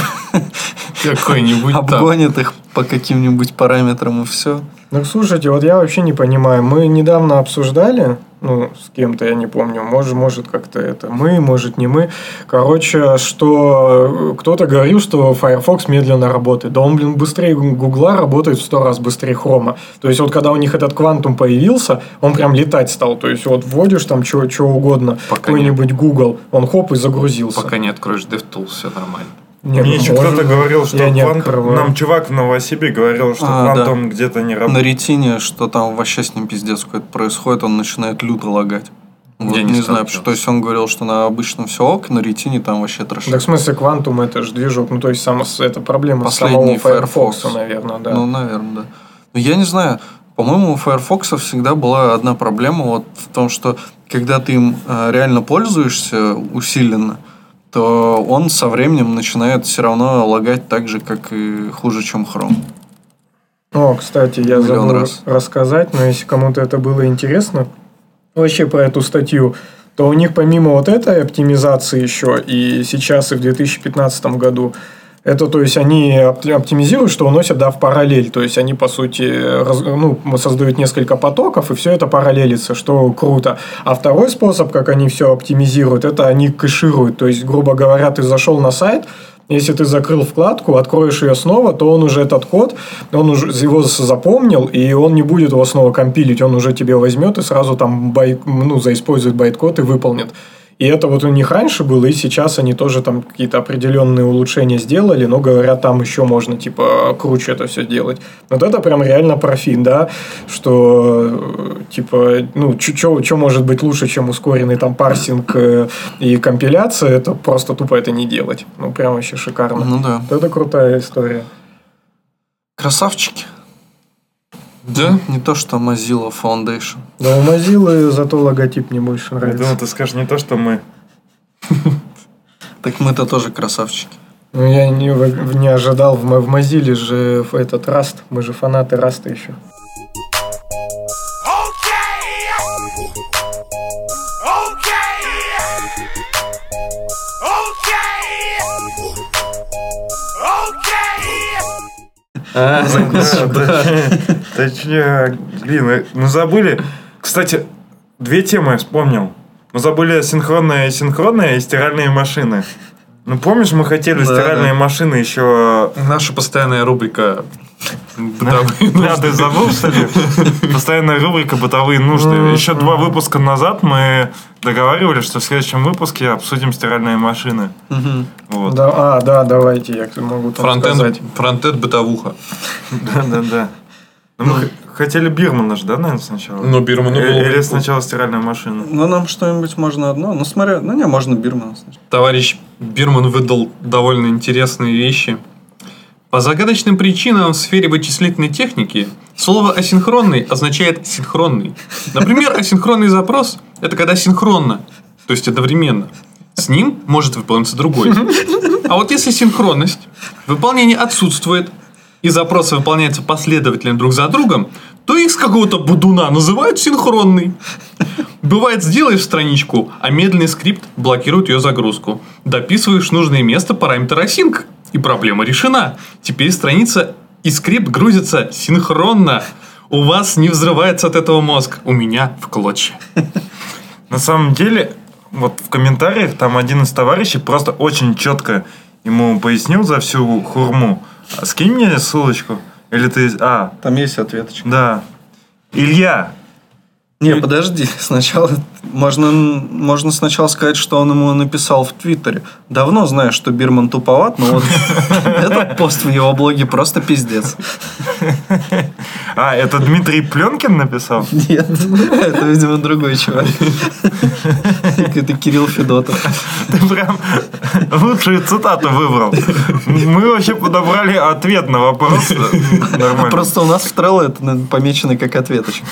Какой-нибудь обгонит их по каким-нибудь параметрам и все. Ну, слушайте, вот я вообще не понимаю. Мы недавно обсуждали, ну, с кем-то, я не помню, может, может как-то это мы, может, не мы. Короче, что кто-то говорил, что Firefox медленно работает. Да он, блин, быстрее Гугла работает в сто раз быстрее Хрома. То есть, вот когда у них этот квантум появился, он прям летать стал. То есть, вот вводишь там что угодно, Пока какой-нибудь Google, он хоп и загрузился. Пока не откроешь DevTools, все нормально. Не, Мне ну, еще кто-то говорил, что я не квант-. Нам чувак в Новосибе говорил, что А, квантум где-то не На работает. ретине, что там вообще с ним пиздец какой-то происходит, он начинает люто лагать. Вот Я не, не знаю, сталкивался. то есть он говорил, что на обычном все ок, на ретине там вообще трошит. Так в смысле квантум это же движок, ну то есть сам, это проблема Последний самого Firefox, Firefox. наверное, да. Ну, наверное, да. Но я не знаю, по-моему, у Firefox всегда была одна проблема вот в том, что когда ты им э, реально пользуешься усиленно, то он со временем начинает все равно лагать так же, как и хуже, чем Chrome. О, кстати, я Миллион забыл раз. рассказать, но если кому-то это было интересно, вообще про эту статью, то у них помимо вот этой оптимизации еще и сейчас и в 2015 году это, то есть, они опти- оптимизируют, что уносят, да, в параллель. То есть, они, по сути, раз- ну, создают несколько потоков, и все это параллелится, что круто. А второй способ, как они все оптимизируют, это они кэшируют. То есть, грубо говоря, ты зашел на сайт, если ты закрыл вкладку, откроешь ее снова, то он уже этот код, он уже его запомнил, и он не будет его снова компилить, он уже тебе возьмет и сразу там байт, ну, заиспользует байт-код и выполнит. И это вот у них раньше было, и сейчас они тоже там какие-то определенные улучшения сделали, но говорят, там еще можно, типа, круче это все делать. Вот это прям реально профит, да, что, типа, ну, что может быть лучше, чем ускоренный там парсинг э, и компиляция, это просто тупо это не делать. Ну, прям вообще шикарно. Ну да. Это крутая история. Красавчики. Да? Не то, что Mozilla Foundation. Да у Mozilla зато логотип мне больше Я нравится. думал, ты скажешь не то, что мы. Так мы-то тоже красавчики. Ну, я не, не ожидал, в, в Mozilla же этот Rust, мы же фанаты Раста еще. А, Точнее, блин, э, мы забыли. Кстати, две темы вспомнил. Мы забыли синхронные и синхронные и стиральные машины. Ну, помнишь, мы хотели Да, стиральные да. машины еще... Наша постоянная рубрика бытовые Да, ты забыл, что ли? Постоянная рубрика «Бытовые нужды». Еще два выпуска назад мы договаривались, что в следующем выпуске обсудим стиральные машины. Вот. Да, а, да, давайте, я могу там Фронтенд, сказать. фронтенд бытовуха. Да, да, да. Ну, мы х- хотели Бирмана же, да, наверное, сначала? Ну, Бирману Э- было бы Или сначала стиральная машина. Ну, нам что-нибудь можно одно. Ну, смотря... Ну, не, можно Бирмана. сначала. Товарищ Бирман выдал довольно интересные вещи. По загадочным причинам в сфере вычислительной техники слово асинхронный означает синхронный. Например, асинхронный запрос – это когда синхронно, то есть одновременно. С ним может выполниться другой. А вот если синхронность, выполнение отсутствует, и запросы выполняются последовательно друг за другом, то их с какого-то будуна называют синхронный. Бывает, сделаешь страничку, а медленный скрипт блокирует ее загрузку. Дописываешь нужное место параметр async, и проблема решена. Теперь страница и скрипт грузятся синхронно. У вас не взрывается от этого мозг, у меня в клочья. На самом деле, вот в комментариях там один из товарищей просто очень четко ему пояснил за всю хурму. А Скинь мне ссылочку. Или ты... А, Там есть ответочка. да. Илья, Не, подожди, сначала можно, можно сначала сказать, что он ему написал в Твиттере. Давно знаю, что Бирман туповат, но вот этот пост в его блоге просто пиздец. а, это Дмитрий Пленкин написал? Нет, это, видимо, другой чувак. Это Кирилл Федотов. Ты прям лучшую цитату выбрал. Мы вообще подобрали ответ на вопрос. Нормально. Просто у нас в Trello это помечено как ответочка.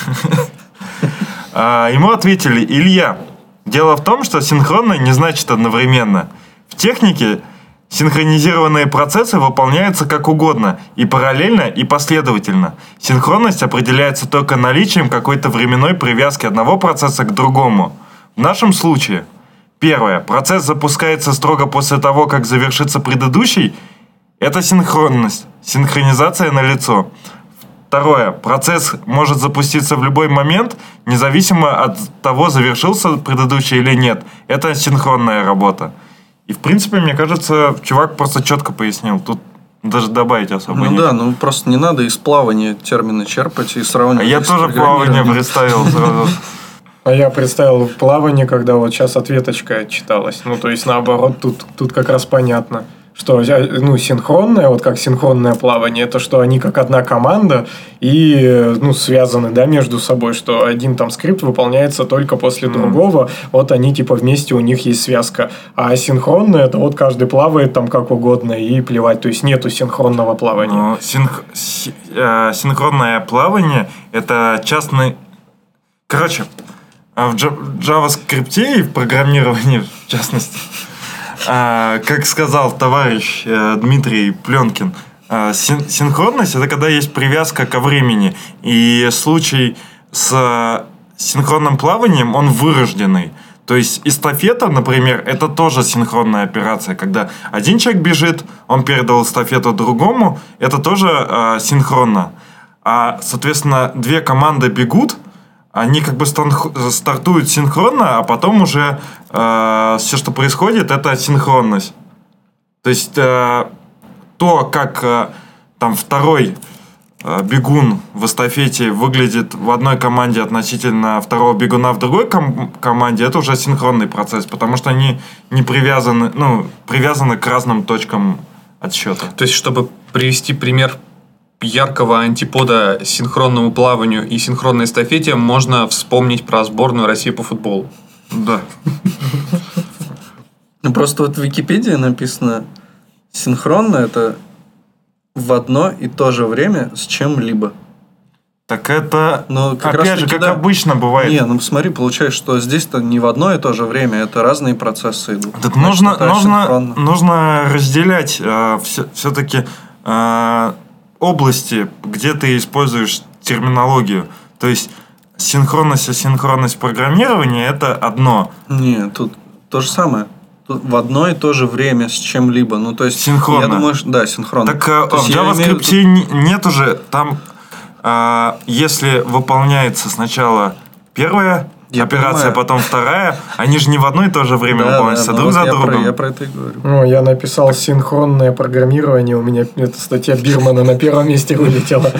А, ему ответили, Илья, дело в том, что синхронно не значит одновременно. В технике синхронизированные процессы выполняются как угодно, и параллельно, и последовательно. Синхронность определяется только наличием какой-то временной привязки одного процесса к другому. В нашем случае, первое, процесс запускается строго после того, как завершится предыдущий, это синхронность, синхронизация на лицо. Второе. Процесс может запуститься в любой момент, независимо от того, завершился предыдущий или нет. Это синхронная работа. И, в принципе, мне кажется, чувак просто четко пояснил. Тут даже добавить особо Ну нечего. да, ну просто не надо из плавания термины черпать и А сравнивать. я с тоже плавание представил сразу. А я представил плавание, когда вот сейчас ответочка читалась. Ну, то есть, наоборот, тут, тут как раз понятно, что ну, синхронное, вот как синхронное плавание, это что они как одна команда и ну, связаны да, между собой, что один там скрипт выполняется только после другого, вот они типа вместе, у них есть связка. А синхронное, это вот каждый плавает там как угодно и плевать, то есть нету синхронного плавания. Ну, синх- си- э, синхронное плавание – это частный... Короче, а в JavaScript и в программировании, в частности, а, как сказал товарищ э, Дмитрий Пленкин, а, син- синхронность – это когда есть привязка ко времени. И случай с синхронным плаванием, он вырожденный. То есть эстафета, например, это тоже синхронная операция, когда один человек бежит, он передал эстафету другому, это тоже э, синхронно. А, соответственно, две команды бегут, они как бы стартуют синхронно, а потом уже все, что происходит, это синхронность. То есть э, то, как э, там второй э, бегун в эстафете выглядит в одной команде относительно второго бегуна в другой ком- команде, это уже синхронный процесс, потому что они не привязаны, ну, привязаны к разным точкам отсчета. То есть, чтобы привести пример яркого антипода синхронному плаванию и синхронной эстафете, можно вспомнить про сборную России по футболу. Да. Ну, просто вот в Википедии написано синхронно это в одно и то же время с чем-либо. Так это, Но как опять раз же, как да. обычно бывает. Не, ну смотри, получается, что здесь-то не в одно и то же время, это разные процессы идут. Так Значит, нужно, нужно, нужно разделять все, таки области, где ты используешь терминологию. То есть синхронность и синхронность программирования это одно. Не, тут то же самое. Тут в одно и то же время с чем-либо. Ну, то есть, Синхронно. я думаю, что, да, синхронно. Так э, То в имею JavaScript не- нет уже там, а, если выполняется сначала первая Я операция, понимаю. потом вторая, они же не в одно и то же время Да, выполняются, да, друг за другом. я про это и говорю. Ну, я написал синхронное программирование, у меня эта статья Бирмана на первом месте вылетела.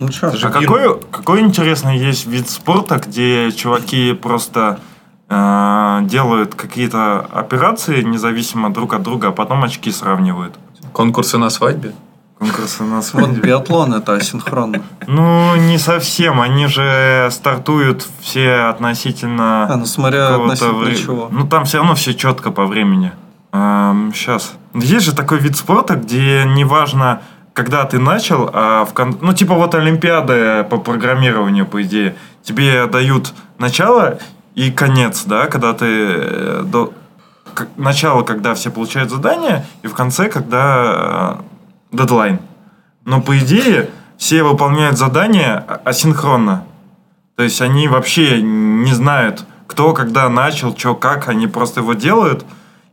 Ну что, А какой, какой интересный есть вид спорта, где чуваки просто э, делают какие-то операции независимо друг от друга, а потом очки сравнивают? Конкурсы на свадьбе. Конкурсы на вот свадьбе. биатлон это асинхронно. Ну, не совсем. Они же стартуют все относительно... А, ну смотря относительно вре- чего. Ну, там все равно все четко по времени. сейчас. Есть же такой вид спорта, где неважно, когда ты начал, а в кон- ну, типа вот Олимпиады по программированию, по идее, тебе дают начало и конец, да, когда ты э, до... начало, когда все получают задание, и в конце, когда э, дедлайн. Но по идее все выполняют задания а- асинхронно. То есть они вообще не знают, кто когда начал, что, как, они просто его делают,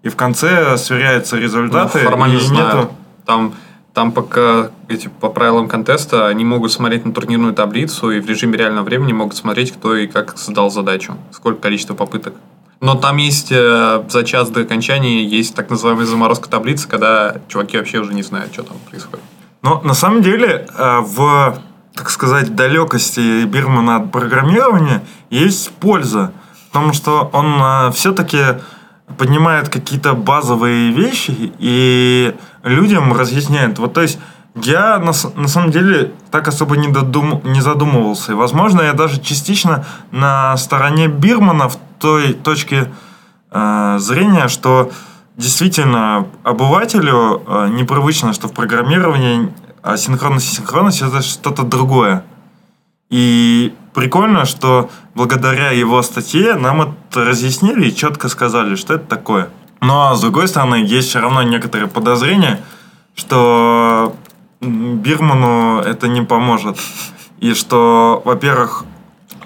и в конце сверяются результаты. Ну, формально и нету- Там, там пока эти, по правилам контеста они могут смотреть на турнирную таблицу и в режиме реального времени могут смотреть, кто и как задал задачу, сколько количество попыток. Но там есть э, за час до окончания есть так называемая заморозка таблицы, когда чуваки вообще уже не знают, что там происходит. Но на самом деле э, в, так сказать, далекости Бирмана от программирования есть польза. Потому что он все-таки поднимает какие-то базовые вещи и людям разъясняет. Вот то есть я на, на самом деле так особо не, додум, не задумывался. И, возможно, я даже частично на стороне Бирмана в той точке э, зрения, что действительно обывателю э, непривычно, что в программировании асинхронность и синхронность это что-то другое. И прикольно, что благодаря его статье нам это разъяснили и четко сказали, что это такое. Но с другой стороны, есть все равно некоторые подозрения, что Бирману это не поможет. И что, во-первых,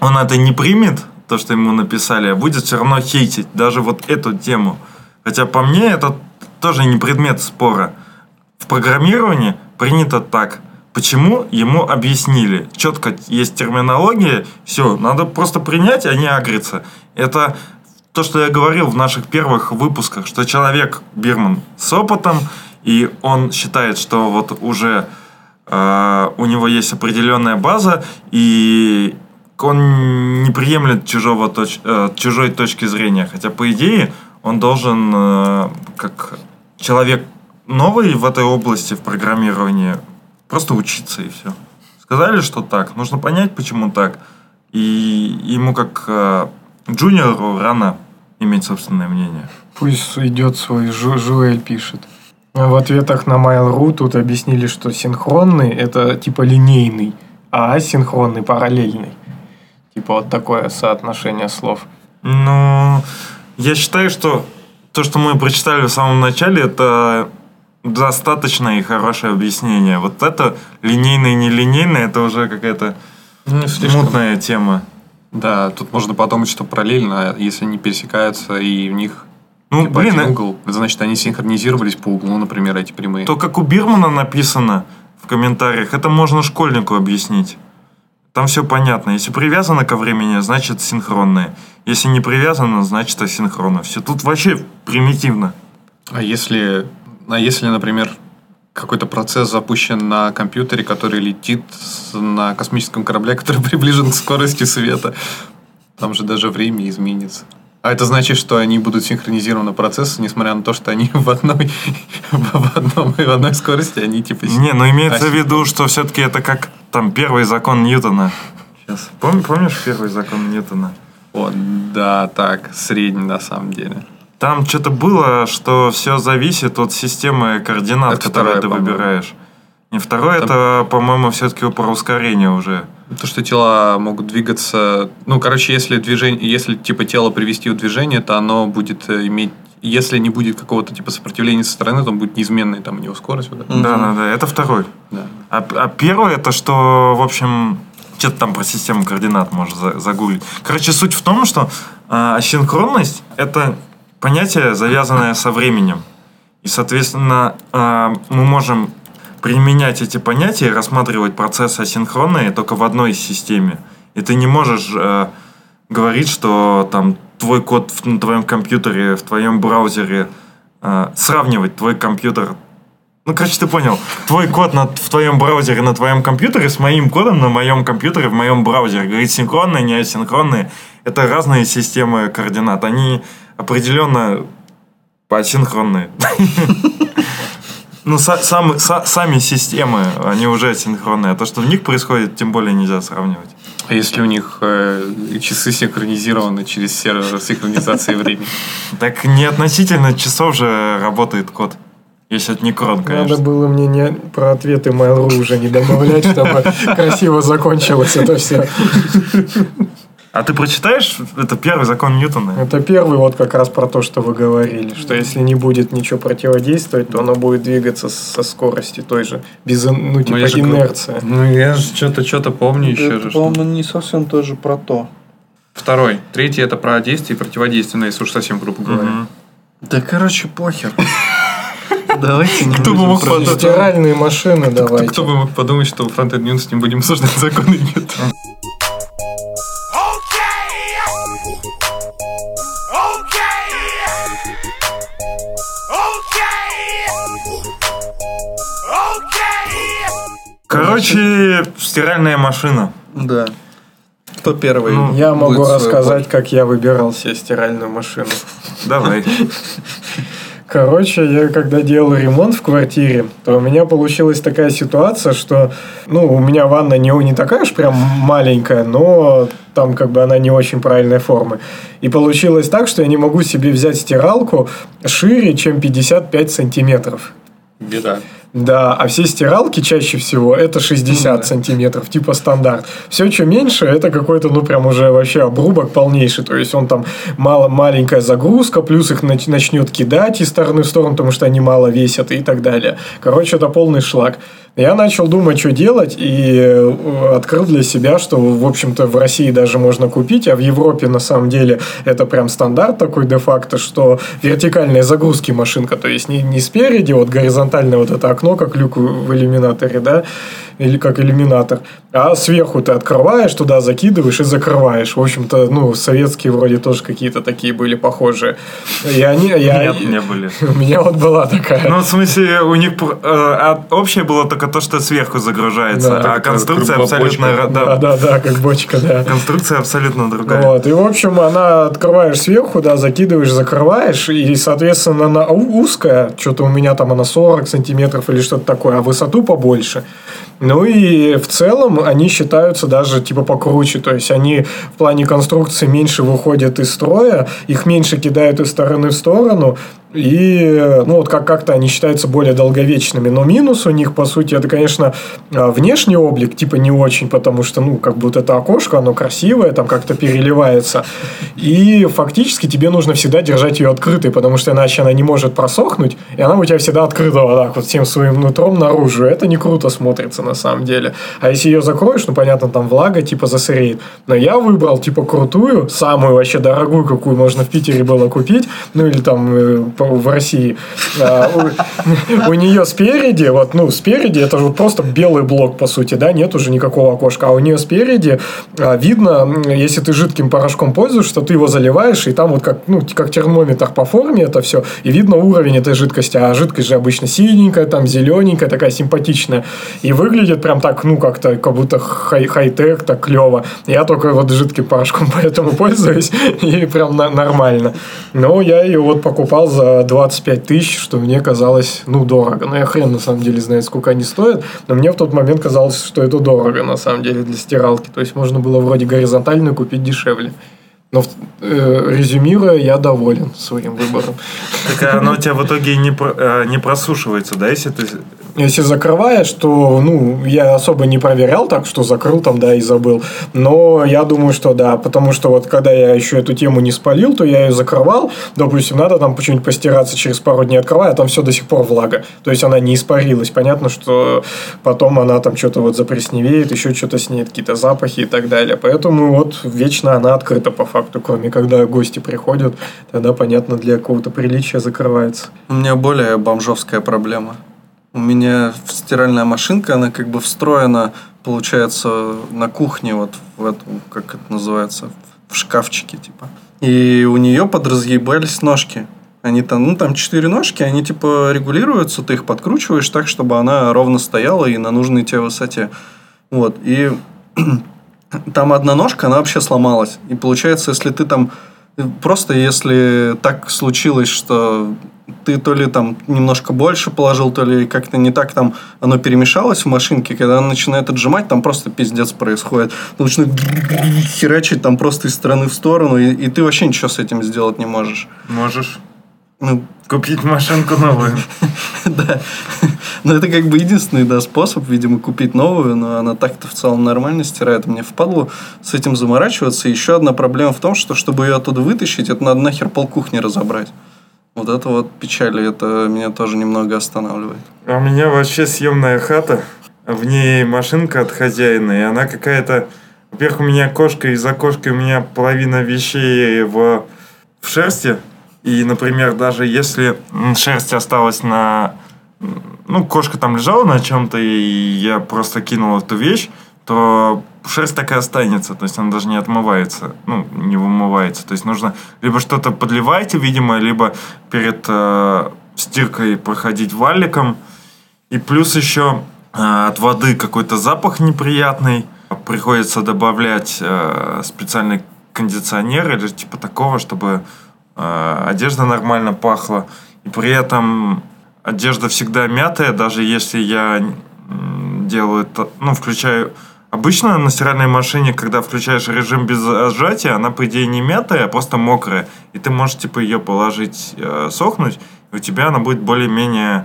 он это не примет, то, что ему написали, а будет все равно хейтить даже вот эту тему. Хотя по мне это тоже не предмет спора. В программировании принято так. почему ему объяснили. Четко есть терминология, все, надо просто принять, а не агриться. Это то, что я говорил в наших первых выпусках, что человек Бирман с опытом, и он считает, что вот уже э, у него есть определенная база, и он не приемлет чужого точ, э, чужой точки зрения. Хотя, по идее, он должен, э, как человек новый в этой области, в программировании, просто учиться и все. Сказали, что так. Нужно понять, почему так. И ему, как э, джуниору, рано иметь собственное мнение. Пусть идет свой Жу- Жуэль пишет. А В ответах на Mail.ru тут объяснили, что синхронный это типа линейный, а асинхронный параллельный. Типа вот такое соотношение слов. Ну, я считаю, что то, что мы прочитали в самом начале, это достаточное и хорошее объяснение. Вот это линейное и нелинейное, это уже какая-то Ну, слишком. мутная тема. Да, тут можно подумать, что параллельно, если они пересекаются и в них Ну, типа, блин, один э, угол, это значит, они синхронизировались по углу, например, эти прямые. то, как у Бирмана написано в комментариях, это можно школьнику объяснить. Там все понятно. Если привязано ко времени, значит синхронное. Если не привязано, значит асинхронно. Все тут вообще примитивно. А если, а если, например, какой-то процесс запущен на компьютере, который летит на космическом корабле, который приближен к скорости света, там же даже время изменится. А это значит, что они будут синхронизированы процессы, несмотря на то, что они в одной, в одном, в одной скорости, они типа... Не, но имеется в виду, что все-таки это как там первый закон Ньютона. Сейчас. Пом- помнишь первый закон Ньютона? Вот, да, так, средний на самом деле. Там что-то было, что все зависит от системы координат, Это второе, ты выбираешь. И второе, Там- это, по-моему, все-таки про ускорение уже. То, что тела могут двигаться... Ну, короче, если движение, если типа тело привести в движение, то оно будет э, иметь... Если не будет какого-то типа сопротивления со стороны, то он будет неизменной там у него скорость. Вот. Да, да, да. Это второй. Да. А, а первый это что, в общем, что-то там про систему координат можно за- загуглить. Короче, суть в том, что а, асинхронность это понятие, завязанное со временем. И, соответственно, а, мы можем применять эти понятия и рассматривать процессы асинхронные только в одной системе. И ты не можешь э, говорить, что там твой код в, на твоем компьютере, в твоем браузере, э, сравнивать твой компьютер ну, короче, ты понял. Твой код на, в твоем браузере на твоем компьютере с моим кодом на моем компьютере в моем браузере. Говорит, синхронные, не асинхронные. Это разные системы координат. Они определенно асинхронные. Ну, са- сам- са- сами системы, они уже асинхронные. А то, что в них происходит, тем более нельзя сравнивать. А если у них э, часы синхронизированы через сервер синхронизации времени? Так не относительно часов же работает код. Если это не крон, конечно. Надо было мне не про ответы Mail.ru уже не добавлять, чтобы красиво закончилось это все. А ты прочитаешь? Это первый закон Ньютона. Это первый вот как раз про то, что вы говорили, что если не будет ничего противодействовать, то оно будет двигаться со скоростью той же, без ну типа же говорю- инерция. Ну, я же что-то что-то помню еще Это, же. что- по-моему, не совсем тоже про то. Второй. Третий это про действие и противодействие, ну, если уж совсем грубо говоря. Мгм. Да, короче, похер. Давайте не Кто бы мог подумать? это. Стиральные машины Кто, давайте. кто бы мог подумать, что в Frontend News не будем обсуждать законы Ньютона. Короче, стиральная машина. Да. Кто первый? Ну, Я могу рассказать, как я выбирал себе стиральную машину. Давай. Короче, я когда делал ремонт в квартире, то у меня получилась такая ситуация, что, ну, у меня ванна не, не такая уж прям маленькая, но там как бы она не очень правильной формы. И получилось так, что я не могу себе взять стиралку шире, чем 55 сантиметров. Беда. Да, а все стиралки чаще всего это 60 сантиметров, типа стандарт. Все, что меньше, это какой-то, ну, прям уже вообще обрубок полнейший. То есть, он там мало, маленькая загрузка, плюс их нач- начнет кидать из стороны в сторону, потому что они мало весят и так далее. Короче, это полный шлак. Я начал думать, что делать, и э, открыл для себя, что, в общем-то, в России даже можно купить, а в Европе, на самом деле, это прям стандарт такой де-факто, что вертикальные загрузки машинка, то есть не, не спереди, вот горизонтальное вот это окно, как люк в иллюминаторе, да, или как иллюминатор, а сверху ты открываешь, туда закидываешь и закрываешь. В общем-то, ну, советские вроде тоже какие-то такие были похожие. И они, я, Нет, не были. У меня вот была такая. Ну, в смысле, у них э, а общее было только то, что сверху загружается, Да, а конструкция абсолютно... Да, Да, да, да, как бочка, да. конструкция абсолютно другая. Вот, и, в общем, она открываешь сверху, да, закидываешь, закрываешь, и, соответственно, она узкая, что-то у меня там она 40 сантиметров или что-то такое, а высоту побольше. Ну и в целом они считаются даже типа покруче, то есть они в плане конструкции меньше выходят из строя, их меньше кидают из стороны в сторону, и, ну, вот как- как-то они считаются более долговечными. Но минус у них, по сути, это, конечно, а, внешний облик, типа, не очень, потому что, ну, как бы вот это окошко, оно красивое, там как-то переливается. И фактически тебе нужно всегда держать ее открытой, потому что иначе она не может просохнуть, и она у тебя всегда открыта вот так вот всем своим нутром наружу. Это не круто смотрится на самом деле. А если ее закроешь, ну, понятно, там влага, типа, засыреет. Но я выбрал, типа, крутую, самую вообще дорогую, какую можно в Питере было купить, ну, или там э, в России. А, у, нее спереди, вот, ну, спереди это же просто белый блок, по сути, да, нет уже никакого окошка, а у нее спереди а, видно, если ты жидким порошком пользуешься, ты его заливаешь, и там вот как, ну, как термометр по форме это все, и видно уровень этой жидкости, а жидкость же обычно синенькая, там зелененькая, такая симпатичная, и выглядит прям так, ну, как-то, как будто хай- хай-тек, так клево. Я только вот жидким порошком поэтому пользуюсь, и прям нормально. Но я ее вот покупал за 25 тысяч, что мне казалось, ну, дорого. Но я хрен на самом деле знает, сколько они стоят, но мне в тот момент казалось, что это дорого на самом деле для стиралки. То есть можно было вроде горизонтальную купить дешевле. Но э, резюмируя, я доволен своим выбором. Так она у тебя в итоге не, про- э, не просушивается, да, если ты... Если закрываешь, то, ну, я особо не проверял так, что закрыл там, да, и забыл. Но я думаю, что да, потому что вот когда я еще эту тему не спалил, то я ее закрывал. Допустим, надо там почему-нибудь постираться через пару дней открываю, а там все до сих пор влага. То есть она не испарилась. Понятно, что потом она там что-то вот заплесневеет, еще что-то с ней, какие-то запахи и так далее. Поэтому вот вечно она открыта по факту, кроме когда гости приходят, тогда, понятно, для какого-то приличия закрывается. У меня более бомжовская проблема. У меня стиральная машинка, она как бы встроена, получается, на кухне, вот в этом, как это называется, в шкафчике, типа. И у нее подразъебались ножки. Они там, ну, там четыре ножки, они типа регулируются, ты их подкручиваешь так, чтобы она ровно стояла и на нужной тебе высоте. Вот, и там одна ножка, она вообще сломалась. И получается, если ты там просто если так случилось, что ты то ли там немножко больше положил, то ли как-то не так там оно перемешалось в машинке, когда она начинает отжимать, там просто пиздец происходит. Ты начинает херачить там просто из стороны в сторону, и, и ты вообще ничего с этим сделать не можешь. Можешь Ну, купить машинку новую. да. Но это как бы единственный, да, способ, видимо, купить новую, но она так-то в целом нормально стирает. Мне впадло с этим заморачиваться. Еще одна проблема в том, что чтобы ее оттуда вытащить, это надо нахер полкухни разобрать. Вот это вот печаль, это меня тоже немного останавливает. А у меня вообще съемная хата. В ней машинка от хозяина, и она какая-то... Во-первых, у меня кошка, и за кошкой у меня половина вещей в, в шерсти. И, например, даже если шерсть осталась на... Ну, кошка там лежала на чем-то, и я просто кинул эту вещь, то шерсть такая останется, то есть она даже не отмывается, ну, не вымывается. То есть нужно либо что-то подливать, видимо, либо перед э, стиркой проходить валиком. И плюс еще э, от воды какой-то запах неприятный. Приходится добавлять э, специальный кондиционер или типа такого, чтобы одежда нормально пахла. И при этом одежда всегда мятая, даже если я делаю это, ну, включаю... Обычно на стиральной машине, когда включаешь режим без сжатия, она, по идее, не мятая, а просто мокрая. И ты можешь, типа, ее положить э, сохнуть, и у тебя она будет более-менее...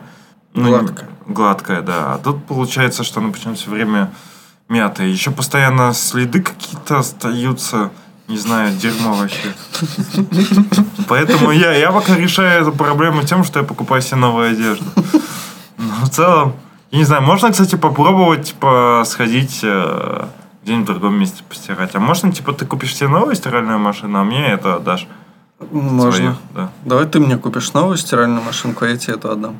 ну, Гладкая. Гладкая, да. А тут получается, что она почему-то все время мятая. Еще постоянно следы какие-то остаются. Не знаю, дерьмо вообще. Поэтому я, я пока решаю эту проблему тем, что я покупаю себе новую одежду. Но в целом, Я не знаю, можно, кстати, попробовать, типа, сходить э, где-нибудь в другом месте постирать. А можно, типа, ты купишь себе новую стиральную машину, а мне это отдашь. Можно. свою, да. Давай ты мне купишь новую стиральную машинку, а я тебе эту отдам.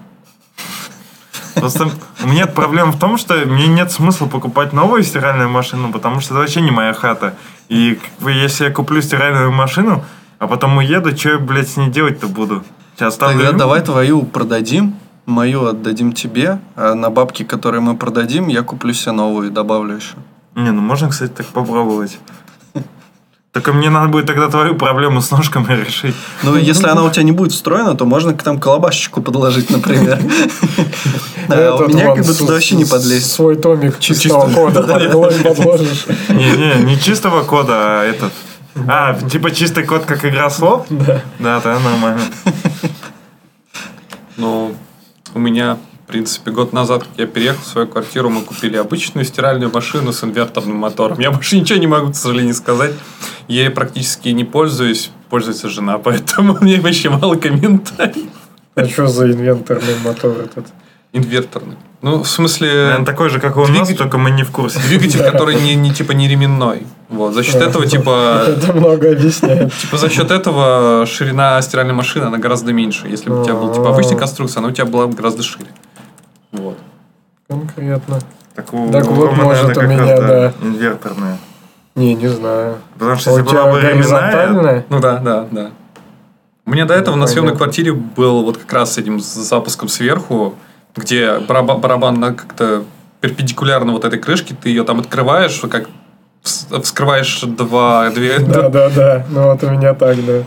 Просто у меня проблема в том, что мне нет смысла покупать новую стиральную машину, потому что это вообще не моя хата. И если я куплю стиральную машину, а потом уеду, что я, блядь, с ней делать-то буду? Сейчас оставлю Тогда давай твою продадим, мою отдадим тебе, а на бабки, которые мы продадим, я куплю себе новую и добавлю еще. Не, ну можно, кстати, так попробовать. Только мне надо будет тогда твою проблему с ножками решить. Ну, если она у тебя не будет встроена, то можно к там колобашечку подложить, например. А у меня как бы туда вообще не подлезть. Свой томик чистого кода подложишь, подложишь. Не, не, не чистого кода, а этот. А, типа чистый код, как игра слов? Да. Да, да, нормально. Ну, у меня, в принципе, год назад, как я переехал в свою квартиру, мы купили обычную стиральную машину с инверторным мотором. Я больше ничего не могу, к сожалению, сказать. Я ей практически не пользуюсь. Пользуется жена, поэтому мне вообще мало комментариев. А что за инвенторный мотор этот? Инверторный. Ну, в смысле... Наверное, такой же, как у нас, Двигатель. только мы не в курсе. Двигатель, который не, не типа не ременной. Вот. За счет этого, типа, Это много объясняет. типа, за счет этого ширина стиральной машины, она гораздо меньше. Если бы у тебя была типа обычная конструкция, она у тебя была бы гораздо шире. Вот. Конкретно. Так, у Так вот, Ромы, может, наверное, у меня, да. инверторная. Не, не знаю. Потому что А у если была бы горизонтальная? Ну да, да, да. У меня до этого Ну, на съемной понятно. квартире был вот как раз с этим запуском сверху, где бараба- барабан на как-то перпендикулярно вот этой крышке, ты ее там открываешь, как вс- вскрываешь два, две, Да, да, да. Ну вот у меня так, да.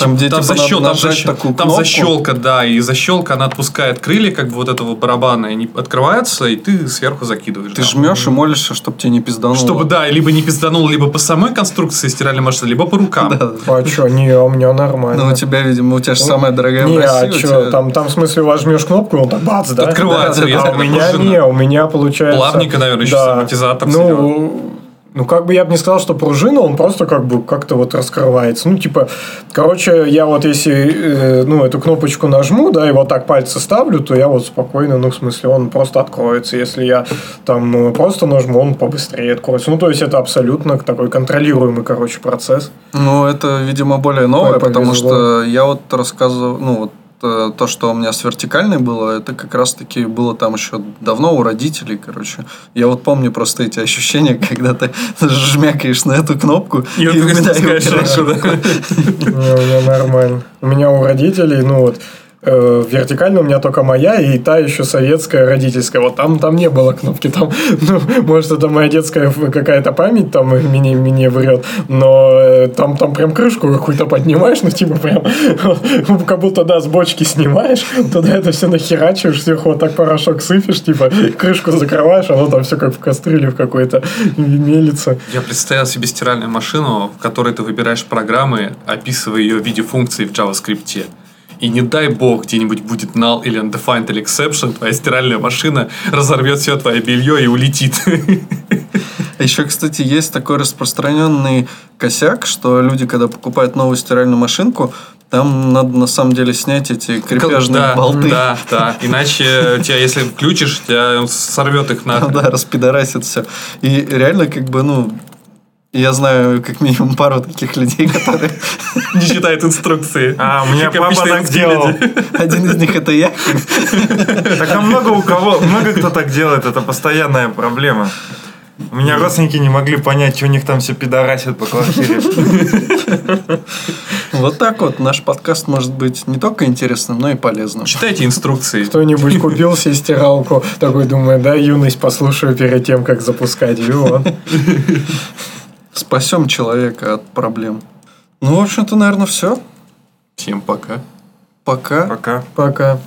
Там, где там, типа защел- там, защел- такую там кнопку. защелка, да, и защелка, она отпускает крылья, как бы вот этого барабана, и они открываются, и ты сверху закидываешь. Ты да. жмешь и молишься, чтобы тебе не пиздануло. Чтобы, да, либо не пизданул, либо по самой конструкции стиральной машины, либо по рукам. Да. А что, не, у меня нормально. Ну, у тебя, видимо, у тебя же самая дорогая Не, в России. а что, там, там в смысле возьмешь кнопку, и он так бац, да? Открывается, Да, если а у меня не, у меня получается... Плавненько, наверное, еще с амортизатором Ну, ну, как бы я бы не сказал, что пружина, он просто как бы как-то вот раскрывается. Ну, типа, короче, я вот если, э, ну, эту кнопочку нажму, да, и вот так пальцы ставлю, то я вот спокойно, ну, в смысле, он просто откроется. Если я там э, просто нажму, он побыстрее откроется. Ну, то есть, это абсолютно такой контролируемый, короче, процесс. Ну, это, видимо, более новое, Ой, потому что я вот рассказывал, ну, вот то, что у меня с вертикальной было, это как раз-таки было там еще давно у родителей, короче. Я вот помню просто эти ощущения, когда ты жмякаешь на эту кнопку И да. Не, у меня нормально. У меня у родителей, ну вот, э, вертикально у меня только моя и та еще советская родительская. Вот там, там не было кнопки. Там, ну, может, это моя детская какая-то память там мне, мне врет, но э, там, там прям крышку какую-то поднимаешь, ну, типа прям, как будто, да, с бочки снимаешь, туда это все нахерачиваешь, сверху вот так порошок сыпешь, типа, крышку закрываешь, оно там все как в кастрюле в какой-то мелится. Я представил себе стиральную машину, в которой ты выбираешь программы, описывая ее в виде функций в JavaScript. И не дай бог, где-нибудь будет null или undefined или exception, твоя стиральная машина разорвет все твое белье и улетит. А Еще, кстати, есть такой распространенный косяк, что люди, когда покупают новую стиральную машинку, там надо на самом деле снять эти крепежные да, болты. Да, да. Иначе тебя, если включишь, тебя сорвет их нахрен. да, распидорасит все. И реально, как бы, ну, я знаю как минимум пару таких людей, которые... Не читает инструкции. А, у меня Как папа так делал. Один из них это я. Так а много у кого, много кто так делает, это постоянная проблема. У меня родственники не могли понять, что у них там все пидорасят по квартире. Вот так вот наш подкаст может быть не только интересным, но и полезным. Читайте инструкции. Кто-нибудь купил себе стиралку, такой думает, да, юность послушаю перед тем, как запускать. И вот. Спасем человека от проблем. Ну, в общем-то, наверное, все. Всем пока. Пока. Пока. Пока.